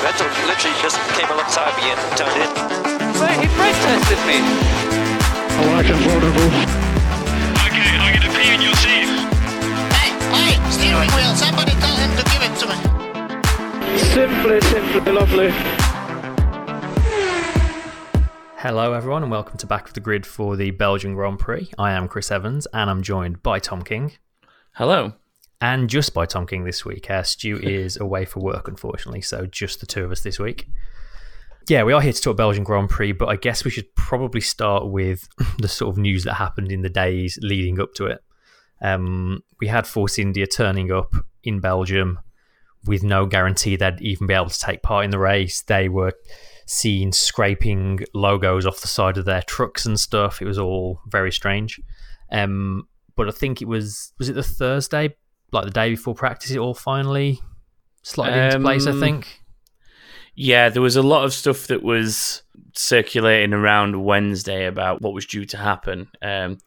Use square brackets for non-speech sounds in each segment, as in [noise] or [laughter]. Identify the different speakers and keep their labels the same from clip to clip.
Speaker 1: Vettel literally just came alongside me and turned in.
Speaker 2: So he brake tested me.
Speaker 3: I like it vulnerable.
Speaker 4: Okay, I'm gonna pee in your seat.
Speaker 5: Hey, hey, steering wheel, somebody tell him to give it to me.
Speaker 3: Simply, simply lovely.
Speaker 6: Hello, everyone, and welcome to Back of the Grid for the Belgian Grand Prix. I am Chris Evans, and I'm joined by Tom King,
Speaker 7: Hello.
Speaker 6: And just by Tom King this week. Uh, Stu [laughs] is away for work, unfortunately, so just the two of us this week. Yeah, we are here to talk Belgian Grand Prix, but I guess we should probably start with [laughs] the sort of news that happened in the days leading up to it. Um, we had Force India turning up in Belgium with no guarantee they'd even be able to take part in the race. They were seen scraping logos off the side of their trucks and stuff. It was all very strange. Um, but I think it was was it the Thursday, like the day before practice, it all finally slotted into place. I
Speaker 7: Um,
Speaker 6: think.
Speaker 7: Yeah, there was a lot of stuff that was circulating around Wednesday about what was due to happen. Um,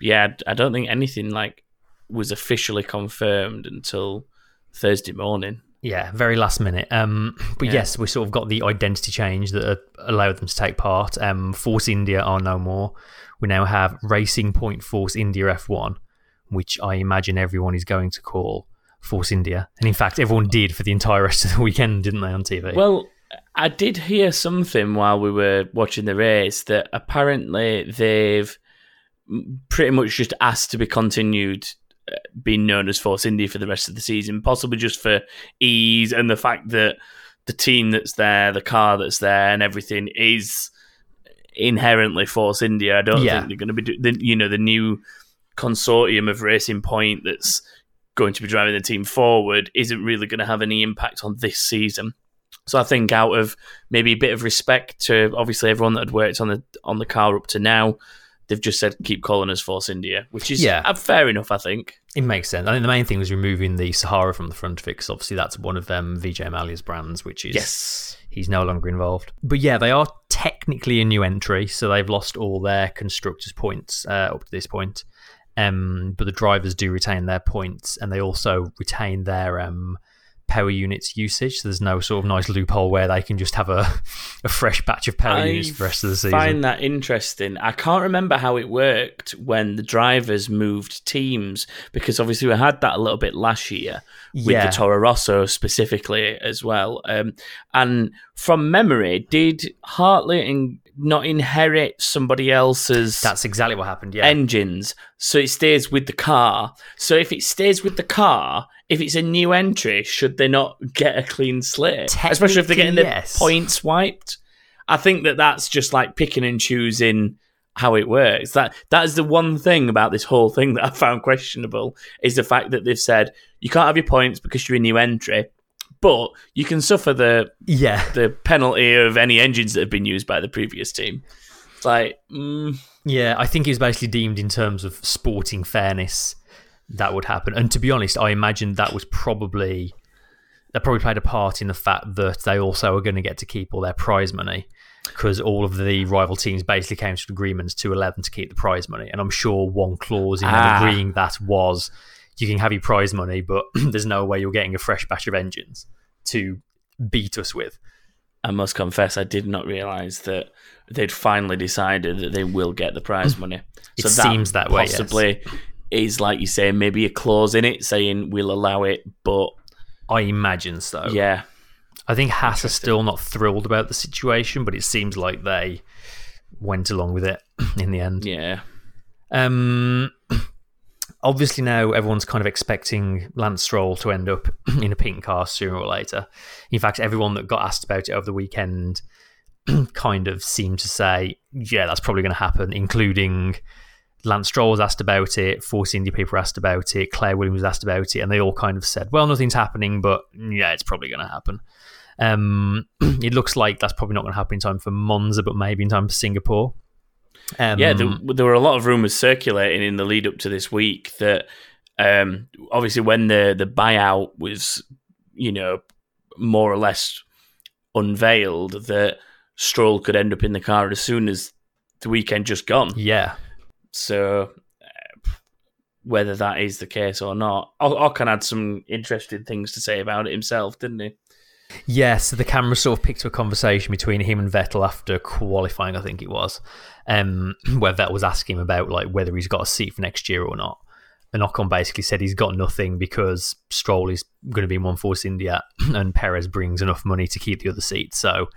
Speaker 7: yeah, I don't think anything like was officially confirmed until Thursday morning.
Speaker 6: Yeah, very last minute. Um, but
Speaker 7: Yeah.
Speaker 6: yes, we sort of got the identity change that allowed them to take part. Um, Force India are no more. We now have Racing Point Force India F1, which I imagine everyone is going to call Force India. And in fact, everyone did for the entire rest of the weekend, didn't they, on TV?
Speaker 7: Well, I did hear something while we were watching the race that apparently they've pretty much just asked to be continued uh, being known as Force India for the rest of the season, possibly just for ease and the fact that the team that's there, the car that's there, and everything is inherently Force India. I don't
Speaker 6: Yeah.
Speaker 7: think they're going to be, do- the, you know, the new consortium of Racing Point that's going to be driving the team forward isn't really going to have any impact on this season. So I think out of maybe a bit of respect to obviously everyone that had worked on the on the car up to now, they've just said keep calling us Force India, which is
Speaker 6: Yeah.
Speaker 7: uh, fair enough, I think.
Speaker 6: It makes sense. I think the main thing was removing the Sahara from the front of it, because obviously that's one of them Vijay Mallya's brands, which is
Speaker 7: Yes.
Speaker 6: he's no longer involved. But yeah, they are technically a new entry, so they've lost all their constructors' points uh, up to this point. Um, but the drivers do retain their points, and they also retain their um, power units usage. So there's no sort of nice loophole where they can just have a, [laughs] a fresh batch of power units for the rest of the season.
Speaker 7: find that interesting. I can't remember how it worked when the drivers moved teams because obviously we had that a little bit last year with
Speaker 6: Yeah.
Speaker 7: the Toro Rosso specifically as well. Um, and from memory, did Hartley in, not inherit somebody else's
Speaker 6: That's exactly what happened. Yeah,
Speaker 7: engines, so it stays with the car. So if it stays with the car, if it's a new entry, should they not get a clean slate? Especially if they're getting
Speaker 6: Technically,
Speaker 7: the points wiped. I think that that's just like picking and choosing how it works. That that is the one thing about this whole thing that I found questionable is the fact that they've said you can't have your points because you're a new entry, but you can suffer the
Speaker 6: yeah.
Speaker 7: the penalty of any engines that have been used by the previous team. Like, mm,
Speaker 6: Yeah, I think it was basically deemed in terms of sporting fairness that would happen. And to be honest, I imagine that was probably that probably played a part in the fact that they also are going to get to keep all their prize money because all of the rival teams basically came to agreements to allow them to keep the prize money. And I'm sure one clause in
Speaker 7: Ah.
Speaker 6: agreeing that was you can have your prize money, but [clears throat] there's no way you're getting a fresh batch of engines to beat us with.
Speaker 7: I must confess, I did not realise that they'd finally decided that they will get the prize [clears throat] money.
Speaker 6: It seems that way, yes.
Speaker 7: Possibly is like you say, maybe a clause in it saying we'll allow it, but
Speaker 6: I imagine so.
Speaker 7: yeah,
Speaker 6: I think Haas are still not thrilled about the situation, but it seems like they went along with it [clears throat] in the end.
Speaker 7: yeah,
Speaker 6: Um, obviously, now everyone's kind of expecting Lance Stroll to end up [clears throat] in a pink car sooner or later. In fact, everyone that got asked about it over the weekend [clears throat] kind of seemed to say, yeah, that's probably going to happen, including Lance Stroll was asked about it, Force India people asked about it, Claire Williams was asked about it, and they all kind of said, well, nothing's happening, but yeah, it's probably going to happen. Um, [clears throat] it looks like that's probably not going to happen in time for Monza, but maybe in time for Singapore. Um,
Speaker 7: yeah. There, there were a lot of rumours circulating in the lead up to this week that um, obviously when the the buyout was, you know, more or less unveiled, that Stroll could end up in the car as soon as the weekend just gone.
Speaker 6: yeah,
Speaker 7: So whether that is the case or not, O- Ocon had some interesting things to say about it himself, didn't he?
Speaker 6: Yeah, so the camera sort of picked up a conversation between him and Vettel after qualifying, I think it was, um, [clears throat] where Vettel was asking him about like whether he's got a seat for next year or not. And Ocon basically said he's got nothing because Stroll is going to be in One Force India [clears throat] and Perez brings enough money to keep the other seat. So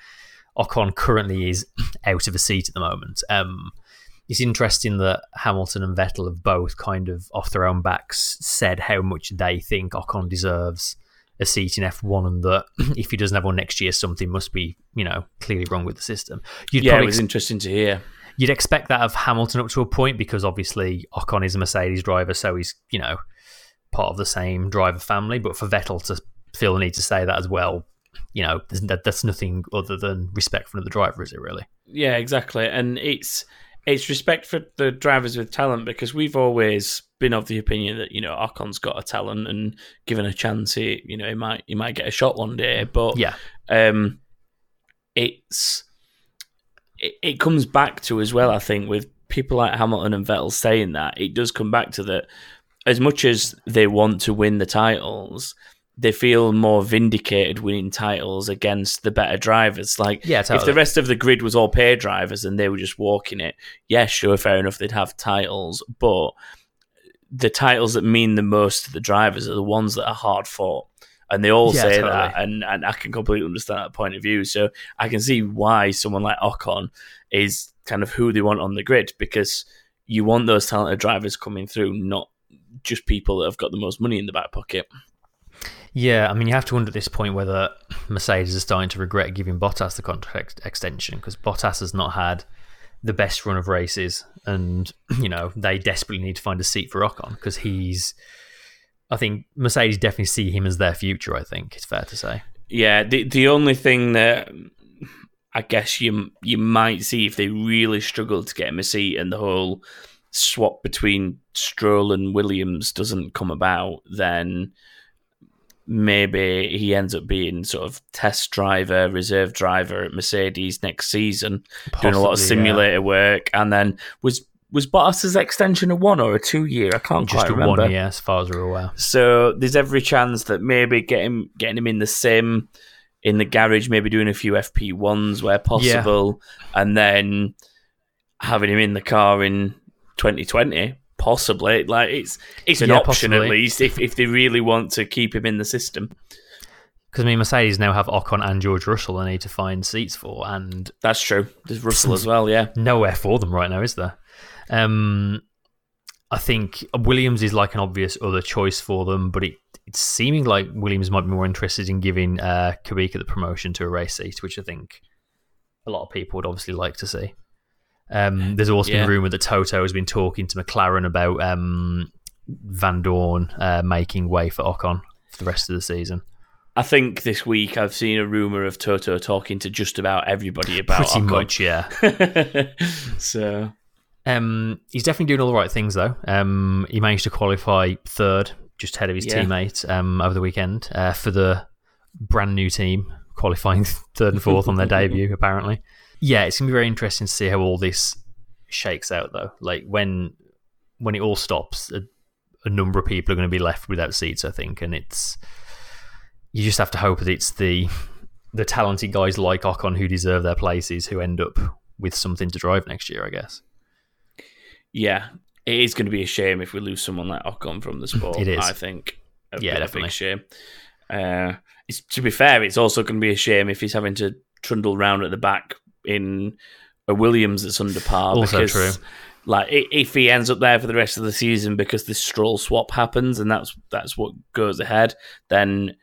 Speaker 6: Ocon currently is [clears throat] out of a seat at the moment. Um, it's interesting that Hamilton and Vettel have both kind of off their own backs said how much they think Ocon deserves a seat in F1 and that [clears throat] if he doesn't have one next year, something must be, you know, clearly wrong with the system. You'd
Speaker 7: yeah, it was interesting to hear.
Speaker 6: You'd expect that of Hamilton up to a point because obviously Ocon is a Mercedes driver, so he's you know part of the same driver family. But for Vettel to feel the need to say that as well, you know, that's nothing other than respect for the driver, is it really?
Speaker 7: Yeah, exactly. And it's it's respect for the drivers with talent because we've always been of the opinion that you know Ocon's got a talent and given a chance, he you know he might he might get a shot one day. But
Speaker 6: Yeah,
Speaker 7: um, it's it, it comes back to as well. I think with people like Hamilton and Vettel saying that, it does come back to that. As much as they want to win the titles, they feel more vindicated winning titles against the better drivers. Like,
Speaker 6: Yeah,
Speaker 7: if the rest of the grid was all paid drivers and they were just walking it, yeah, sure, fair enough, they'd have titles, but the titles that mean the most to the drivers are the ones that are hard fought. And they all
Speaker 6: Yeah,
Speaker 7: say
Speaker 6: totally.
Speaker 7: that, and, and I can completely understand that point of view. So I can see why someone like Ocon is kind of who they want on the grid because you want those talented drivers coming through, not just people that have got the most money in the back pocket.
Speaker 6: Yeah, I mean, you have to wonder at this point whether Mercedes is starting to regret giving Bottas the contract extension because Bottas has not had the best run of races, and [clears throat] you know they desperately need to find a seat for Ocon because he's. I think Mercedes definitely see him as their future. I think it's fair to say.
Speaker 7: Yeah, the the only thing that I guess you you might see if they really struggle to get him a seat and the whole swap between Stroll and Williams doesn't come about, then maybe he ends up being sort of test driver, reserve driver at Mercedes next season, doing a lot of
Speaker 6: Possibly, yeah.
Speaker 7: simulator work, and then was was Bottas's extension a one or a two year? I can't
Speaker 6: Just
Speaker 7: quite
Speaker 6: a
Speaker 7: remember.
Speaker 6: one, yeah, as far as we're aware.
Speaker 7: So there's every chance that maybe getting getting him in the sim in the garage, maybe doing a few FP ones where possible, and then having him in the car in 2020, possibly. Like it's it's an
Speaker 6: Yeah,
Speaker 7: option at least if if they really want to keep him in the system.
Speaker 6: Because I mean, Mercedes now have Ocon and George Russell they need to find seats for, and
Speaker 7: That's true. There's Russell as well, yeah. [laughs]
Speaker 6: nowhere for them right now, is there? Um, I think Williams is like an obvious other choice for them, but it, it's seeming like Williams might be more interested in giving uh, Kubica the promotion to a race seat, which I think a lot of people would obviously like to see. Um, there's also
Speaker 7: Yeah.
Speaker 6: been rumour that Toto has been talking to McLaren about um, Vandoorne uh, making way for Ocon for the rest of the season.
Speaker 7: I think this week I've seen a rumor of Toto talking to just about everybody about
Speaker 6: Pretty
Speaker 7: Ocon.
Speaker 6: much, yeah. [laughs]
Speaker 7: so
Speaker 6: Um, he's definitely doing all the right things, though. Um, he managed to qualify third, just ahead of his
Speaker 7: Yeah.
Speaker 6: teammate, um, over the weekend uh, for the brand new team, qualifying [laughs] third and fourth on their [laughs] debut. Apparently, yeah, it's gonna be very interesting to see how all this shakes out, though. Like when when it all stops, a, a number of people are going to be left without seats, I think, and it's you just have to hope that it's the the talented guys like Ocon who deserve their places who end up with something to drive next year, I guess.
Speaker 7: yeah, it is going to be a shame if we lose someone like Ocon from the sport.
Speaker 6: It is.
Speaker 7: I think. A
Speaker 6: Yeah,
Speaker 7: a
Speaker 6: definitely.
Speaker 7: big shame. Uh, it's, to be fair, it's also going to be a shame if he's having to trundle round at the back in a Williams that's under par.
Speaker 6: Also
Speaker 7: because,
Speaker 6: true.
Speaker 7: Like if he ends up there for the rest of the season because this Stroll swap happens and that's that's what goes ahead, then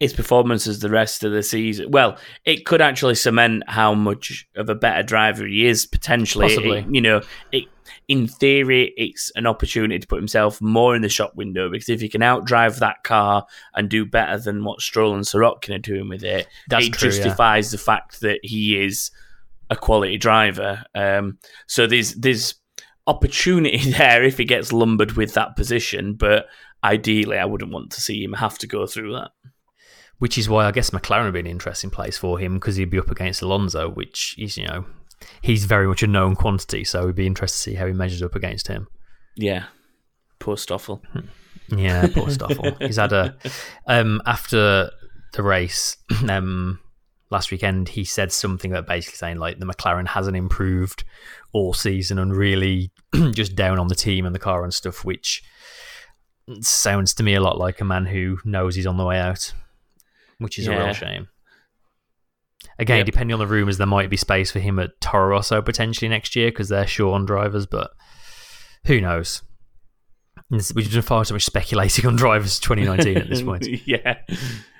Speaker 7: his performances the rest of the season. Well, it could actually cement how much of a better driver he is potentially.
Speaker 6: Possibly.
Speaker 7: It- you know, it, in theory, it's an opportunity to put himself more in the shop window because if he can outdrive that car and do better than what Stroll and Sirotkin are doing with it,
Speaker 6: That's
Speaker 7: it
Speaker 6: true, yeah.
Speaker 7: justifies the fact that he is a quality driver. Um, so there's there's opportunity [laughs] there if he gets lumbered with that position, but ideally, I wouldn't want to see him have to go through that.
Speaker 6: Which is why I guess McLaren would be an interesting place for him because he'd be up against Alonso, which is, you know, he's very much a known quantity. So it'd be interesting to see how he measures up against him.
Speaker 7: Yeah, poor Stoffel. [laughs]
Speaker 6: Yeah, poor Stoffel. he's had a um, after the race [clears throat] um, last weekend, he said something about basically saying like the McLaren hasn't improved all season and really [clears throat] just down on the team and the car and stuff, which sounds to me a lot like a man who knows he's on the way out, which is a real shame. Again,
Speaker 7: Yep.
Speaker 6: depending on the rumours, there might be space for him at Toro Rosso potentially next year because they're short on drivers, but who knows? We've done far too much speculating on drivers 2019 at this point. [laughs]
Speaker 7: yeah.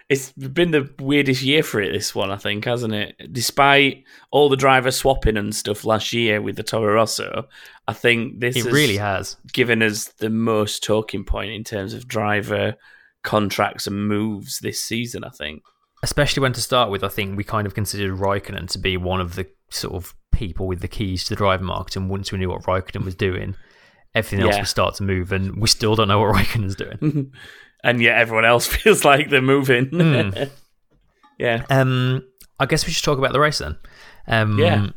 Speaker 7: It's been the weirdest year for it, this one, I think, hasn't it? Despite all the driver swapping and stuff last year with the Toro Rosso, I think this
Speaker 6: It
Speaker 7: has
Speaker 6: really has.
Speaker 7: given us the most talking point in terms of driver contracts and moves this season, I think.
Speaker 6: Especially when to start with, I think we kind of considered Raikkonen to be one of the sort of people with the keys to the driver market. And once we knew what Raikkonen was doing, everything else
Speaker 7: Yeah.
Speaker 6: would start to move. And we still don't know what [laughs] Raikkonen's doing. [laughs]
Speaker 7: and yet everyone else [laughs] feels like they're moving.
Speaker 6: Hmm.
Speaker 7: yeah.
Speaker 6: Um, I guess we should talk about the race then. Um,
Speaker 7: Yeah.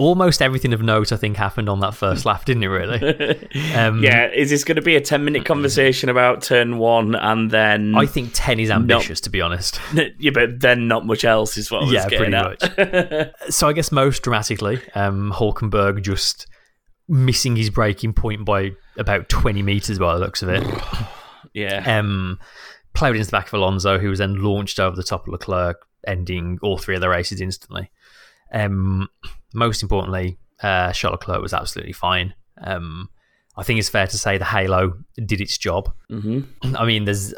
Speaker 6: Almost everything of note, I think, happened on that first lap, didn't it? Really? [laughs] Um,
Speaker 7: yeah, is this going to be a 10 minute conversation about turn one and then.
Speaker 6: I think ten is ambitious, to be honest. [laughs]
Speaker 7: yeah, but then not much else is what I was
Speaker 6: Yeah,
Speaker 7: getting
Speaker 6: pretty
Speaker 7: at. [laughs]
Speaker 6: So I guess most dramatically, um, Hulkenberg just missing his braking point by about twenty meters by the looks of it. [sighs]
Speaker 7: yeah.
Speaker 6: um, plowed into the back of Alonso, who was then launched over the top of Leclerc, ending all three of the races instantly. Um, most importantly, uh, Charles Leclerc was absolutely fine. Um, I think it's fair to say the Halo did its job.
Speaker 7: hmm
Speaker 6: I mean, there's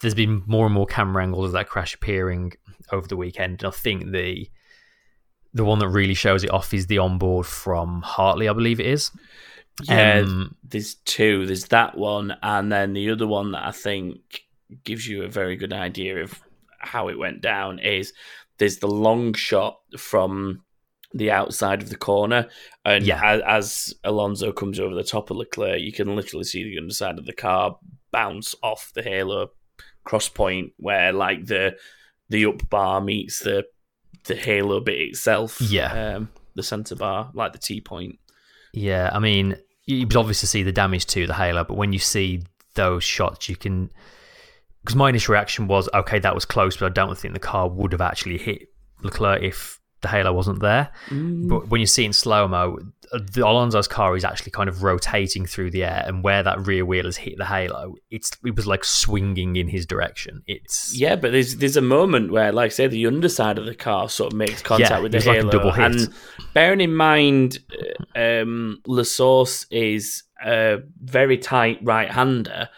Speaker 6: there's been more and more camera angles of that crash appearing over the weekend, and I think the the one that really shows it off is the onboard from Hartley, I believe it is.
Speaker 7: Yeah,
Speaker 6: Um,
Speaker 7: there's two. There's that one, and then the other one that I think gives you a very good idea of how it went down is there's the long shot from the outside of the corner, and
Speaker 6: Yeah.
Speaker 7: as, as Alonso comes over the top of Leclerc, you can literally see the underside of the car bounce off the halo cross point where like the the up bar meets the the halo bit itself.
Speaker 6: Yeah.
Speaker 7: um, the center bar, like the T point.
Speaker 6: Yeah, I mean, you obviously see the damage to the Halo, but when you see those shots, you can. Because my initial reaction was, okay, that was close, but I don't think the car would have actually hit Leclerc if the Halo wasn't there. But when you see in slow mo, the Alonso's car is actually kind of rotating through the air, and where that rear wheel has hit the Halo, it's it was like swinging in his direction. It's
Speaker 7: Yeah, but there's there's a moment where, like I say, the underside of the car sort of makes contact
Speaker 6: Yeah,
Speaker 7: with the
Speaker 6: like
Speaker 7: halo.
Speaker 6: double hit.
Speaker 7: And bearing in mind, uh, um, La Source is a very tight right-hander.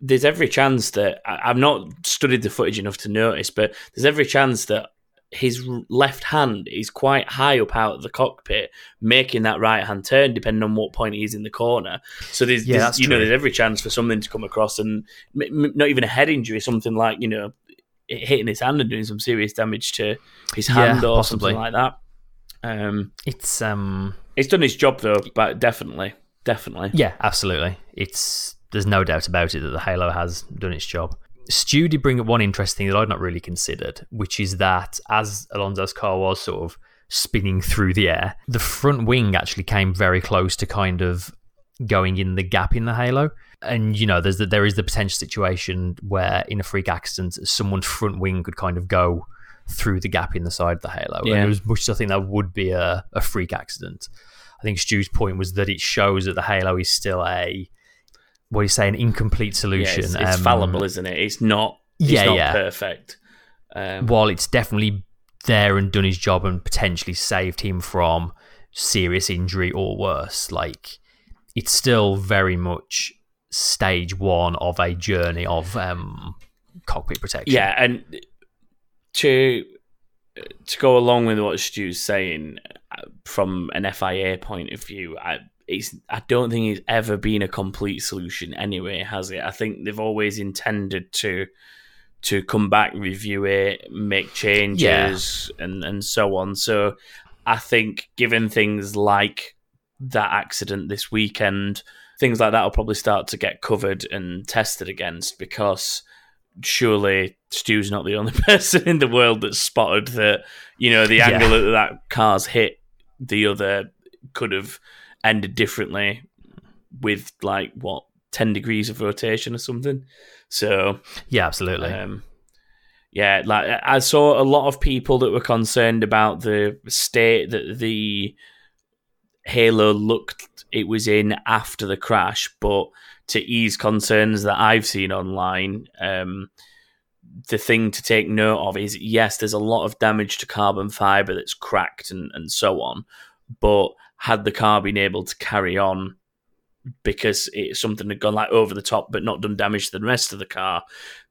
Speaker 7: There's every chance that I, I've not studied the footage enough to notice, but there's every chance that his left hand is quite high up out of the cockpit, making that right hand turn, depending on what point he's in the corner. So there's,
Speaker 6: Yeah,
Speaker 7: there's you know, there's every chance for something to come across, and m- m- not even a head injury, something like you know, hitting his hand and doing some serious damage to his
Speaker 6: Yeah,
Speaker 7: hand or
Speaker 6: possibly.
Speaker 7: something like that. Um,
Speaker 6: it's um
Speaker 7: it's done his job though, but definitely, definitely.
Speaker 6: Yeah, absolutely. It's there's no doubt about it that the Halo has done its job. Stu did bring up one interesting that I'd not really considered, which is that as Alonso's car was sort of spinning through the air, the front wing actually came very close to kind of going in the gap in the Halo. And you know, there's the, there is the potential situation where in a freak accident, someone's front wing could kind of go through the gap in the side of the Halo.
Speaker 7: Yeah.
Speaker 6: And as much as I think that would be a, a freak accident, I think Stu's point was that it shows that the Halo is still a what do you say, an incomplete
Speaker 7: Yeah,
Speaker 6: solution.
Speaker 7: it's, it's
Speaker 6: Um,
Speaker 7: fallible, isn't it? It's not. It's
Speaker 6: Yeah,
Speaker 7: not
Speaker 6: yeah.
Speaker 7: perfect. Um,
Speaker 6: While it's definitely there and done his job and potentially saved him from serious injury or worse, like it's still very much stage one of a journey of um, cockpit protection.
Speaker 7: Yeah, and to to go along with what Stu's saying uh, from an FIA point of view, I it's I don't think it's ever been a complete solution anyway, has it? I think they've always intended to to come back, review it, make changes, and and so on. So I think given things like that accident this weekend, things like that will probably start to get covered and tested against because surely Stu's not the only [laughs] person in the world that's spotted that you know the
Speaker 6: Yeah.
Speaker 7: angle that that car's hit the other could have ended differently with like what 10 degrees of rotation or something so
Speaker 6: yeah, absolutely.
Speaker 7: um Yeah, like I saw a lot of people that were concerned about the state that the Halo looked it was in after the crash, but to ease concerns that I've seen online, um, the thing to take note of is yes, there's a lot of damage to carbon fiber that's cracked and, and so on, but had the car been able to carry on because it's something had gone like over the top but not done damage to the rest of the car,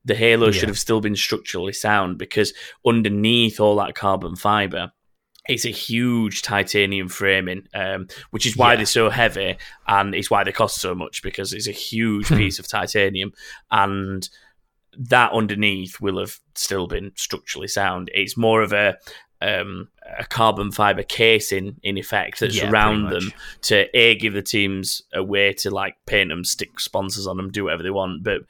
Speaker 7: the halo should have still been structurally sound because underneath all that carbon fiber, it's a huge titanium framing, um, which is why
Speaker 6: Yeah.
Speaker 7: they're so heavy and it's why they cost so much because it's a huge [laughs]
Speaker 6: Hmm.
Speaker 7: piece of titanium and that underneath will have still been structurally sound. It's more of a um, a carbon fiber casing in effect that's
Speaker 6: Yeah,
Speaker 7: around them to a give the teams a way to like paint them, stick sponsors on them, do whatever they want, but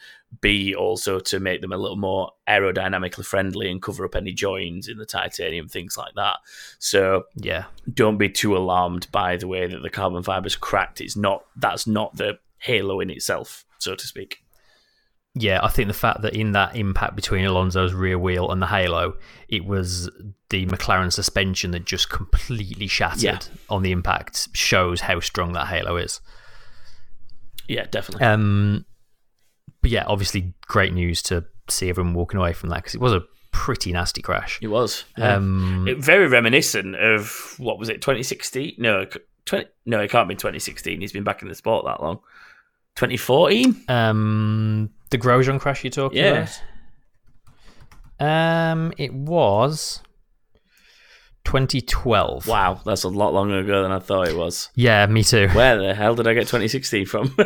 Speaker 7: b also to make them a little more aerodynamically friendly and cover up any joins in the titanium, things like that. So
Speaker 6: Yeah.
Speaker 7: don't be too alarmed by the way that the carbon fiber's cracked. It's not that's not the halo in itself, so to speak.
Speaker 6: Yeah, I think the fact that in that impact between Alonso's rear wheel and the halo, it was the McLaren suspension that just completely shattered
Speaker 7: Yeah.
Speaker 6: on the impact shows how strong that halo is.
Speaker 7: Yeah, definitely.
Speaker 6: Um, but yeah, obviously great news to see everyone walking away from that because it was a pretty nasty crash.
Speaker 7: It was. yeah.
Speaker 6: Um,
Speaker 7: It- very reminiscent of what was it, 2016? No, 20, no, it can't be 2016. He's been back in the sport that long. 2014?
Speaker 6: um, the Grosjean crash you're talking
Speaker 7: Yeah.
Speaker 6: about? Um, it was 2012.
Speaker 7: Wow, that's a lot longer ago than I thought it was.
Speaker 6: Yeah, me too.
Speaker 7: Where the hell did I get 2016 from? [laughs]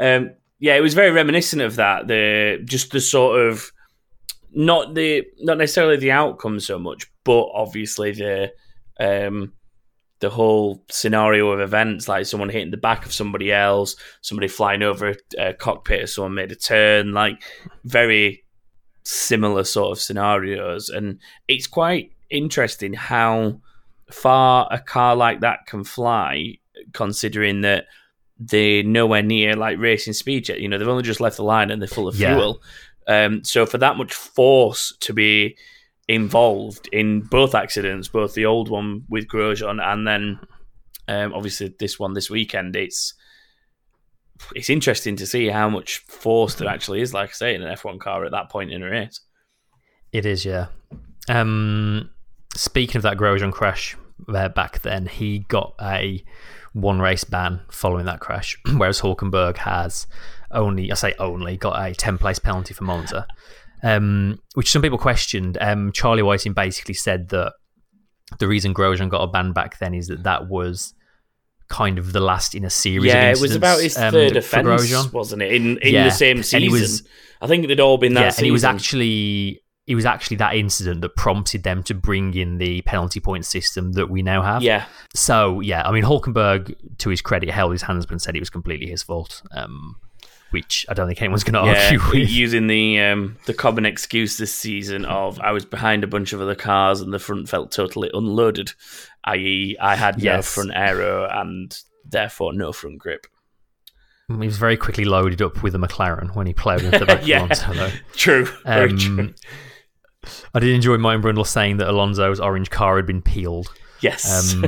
Speaker 7: um, yeah, it was very reminiscent of that. The just the sort of not the not necessarily the outcome so much, but obviously the um, the whole scenario of events, like someone hitting the back of somebody else, somebody flying over a, a cockpit, or someone made a turn, like very similar sort of scenarios, and it's quite interesting how far a car like that can fly, considering that they're nowhere near like racing speed yet. You know, they've only just left the line and they're full of
Speaker 6: Yeah.
Speaker 7: fuel. Um, so for that much force to be involved in both accidents, both the old one with Grosjean and then um, obviously this one this weekend, it's it's interesting to see how much force there actually is, like I say, in an F1 car at that point in a race.
Speaker 6: It is, yeah. Um, speaking of that Grosjean crash uh, back then, he got a one race ban following that crash, [clears throat] whereas Hulkenberg has only, I say only, got a 10 place penalty for Monza, um, which some people questioned. Um, Charlie Whiting basically said that the reason Grosjean got a ban back then is that that was kind of the last in a series
Speaker 7: Yeah, it was about his
Speaker 6: um,
Speaker 7: third offence, wasn't it? In in
Speaker 6: Yeah,
Speaker 7: the same season.
Speaker 6: was-
Speaker 7: I think they'd all been that
Speaker 6: yeah,
Speaker 7: season.
Speaker 6: and it was actually it was actually that incident that prompted them to bring in the penalty point system that we now have.
Speaker 7: yeah,
Speaker 6: So yeah, I mean Hulkenberg, to his credit, held his hands up and said it was completely his fault. Um, which I don't think anyone's going to
Speaker 7: yeah,
Speaker 6: argue [laughs] with.
Speaker 7: using the um, the common excuse this season of I was behind a bunch of other cars and the front felt totally unloaded, i.e., I had no
Speaker 6: Yes.
Speaker 7: front aero and therefore no front grip.
Speaker 6: He was very quickly loaded up with a McLaren when he played into the [laughs] back
Speaker 7: Yeah.
Speaker 6: of Alonso. Though. [laughs]
Speaker 7: True, very true.
Speaker 6: Um, I did enjoy Martin Brundle saying that Alonso's orange car had been peeled,
Speaker 7: Yes,
Speaker 6: um,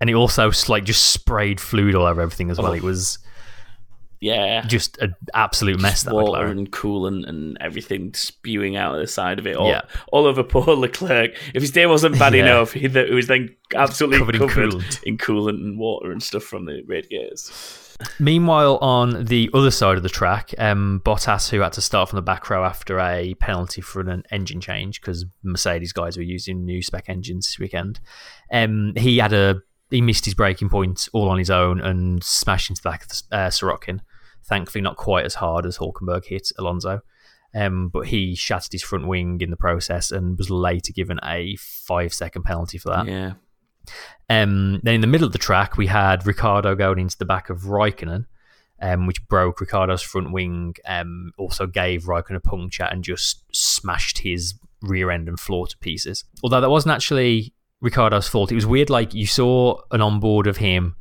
Speaker 6: and it also like just sprayed fluid all over everything as well.
Speaker 7: Oh.
Speaker 6: It was
Speaker 7: yeah.
Speaker 6: just an absolute mess. That
Speaker 7: water
Speaker 6: McLaren.
Speaker 7: and coolant and everything spewing out of the side of it, all,
Speaker 6: Yeah.
Speaker 7: all over poor [laughs] Leclerc. If his day wasn't bad
Speaker 6: Yeah.
Speaker 7: enough, he, it was then absolutely
Speaker 6: Covered
Speaker 7: covered,
Speaker 6: in
Speaker 7: in,
Speaker 6: coolant.
Speaker 7: coolant. and water and stuff from the radiators.
Speaker 6: Meanwhile, on the other side of the track, um, Bottas, who had to start from the back row after a penalty for an engine change because Mercedes guys were using new spec engines this weekend, um, he had a he missed his braking point all on his own and smashed into the back of the, uh, Sirotkin. Thankfully, not quite as hard as Hulkenberg hit Alonso, um, but he shattered his front wing in the process and was later given a five second penalty for that.
Speaker 7: Yeah,
Speaker 6: Um, then in the middle of the track, we had Ricciardo going into the back of Raikkonen, um, which broke Ricciardo's front wing. Um, also gave Raikkonen a puncture and just smashed his rear end and floor to pieces. Although that wasn't actually Ricciardo's fault. It was weird. Like you saw an onboard of him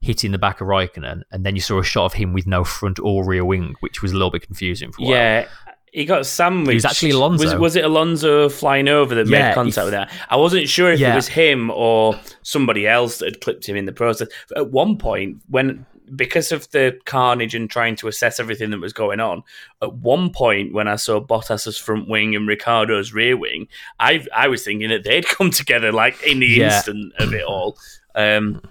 Speaker 6: hitting the back of Raikkonen, and then you saw a shot of him with no front or rear wing, which was a little bit confusing for a while.
Speaker 7: yeah. He got sandwiched.
Speaker 6: It was actually Alonso.
Speaker 7: Was, was it Alonso flying over that
Speaker 6: Yeah,
Speaker 7: made contact with that? I wasn't sure if
Speaker 6: Yeah.
Speaker 7: it was him or somebody else that had clipped him in the process. At one point, when because of the carnage and trying to assess everything that was going on, at one point when I saw Bottas's front wing and Ricciardo's rear wing, I I was thinking that they'd [laughs] come together like in the
Speaker 6: Yeah.
Speaker 7: instant of it all. Um,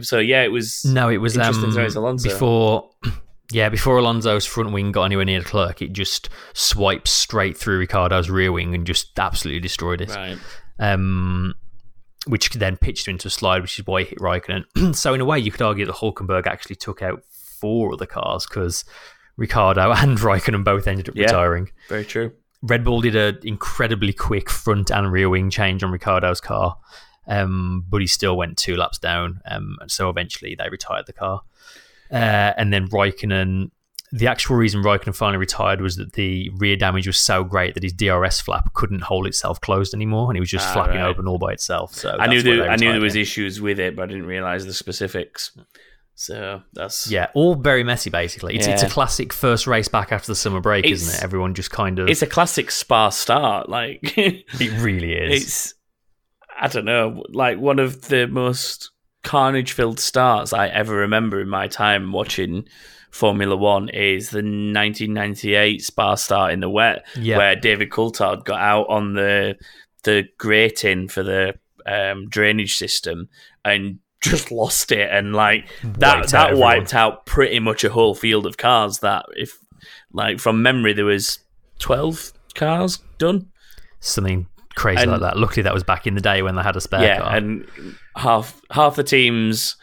Speaker 7: so yeah, it was
Speaker 6: No, it was
Speaker 7: Interesting
Speaker 6: um,
Speaker 7: to know it's Alonso.
Speaker 6: before. [clears throat] Yeah, before Alonso's front wing got anywhere near Leclerc, it just swiped straight through Ricciardo's rear wing and just absolutely destroyed it.
Speaker 7: right.
Speaker 6: Um, which then pitched him into a slide, which is why he hit Raikkonen. [clears throat] so in a way, you could argue that Hulkenberg actually took out four of the cars because Ricciardo [laughs] and Raikkonen both ended up
Speaker 7: Yeah.
Speaker 6: retiring.
Speaker 7: Very true.
Speaker 6: Red Bull did an incredibly quick front and rear wing change on Ricciardo's car, um, but he still went two laps down. Um, and so eventually they retired the car. Uh, and then Raikkonen, the actual reason Raikkonen finally retired was that the rear damage was so great that his DRS flap couldn't hold itself closed anymore, and it was just
Speaker 7: Ah,
Speaker 6: flapping
Speaker 7: right.
Speaker 6: open all by itself. So
Speaker 7: I knew there, I knew there was issues with it, but I didn't realize the specifics. So that's
Speaker 6: Yeah, all very messy. Basically, it's it's a classic first race back after the summer break,
Speaker 7: It's-
Speaker 6: isn't it? Everyone just kind of
Speaker 7: It's a classic spa start. Like [laughs]
Speaker 6: it really is.
Speaker 7: it's, I don't know, like one of the most carnage-filled starts I ever remember in my time watching Formula One is the 1998 Spa start in the wet,
Speaker 6: Yeah.
Speaker 7: where David Coulthard got out on the the grating for the um, drainage system and [laughs] just lost it, and like that
Speaker 6: Wiped out
Speaker 7: that wiped out pretty much a whole field of cars. That if like from memory there was 12 cars done.
Speaker 6: something crazy
Speaker 7: And-
Speaker 6: like that. Luckily, that was back in the day when they had a spare
Speaker 7: yeah,
Speaker 6: car.
Speaker 7: and half half the teams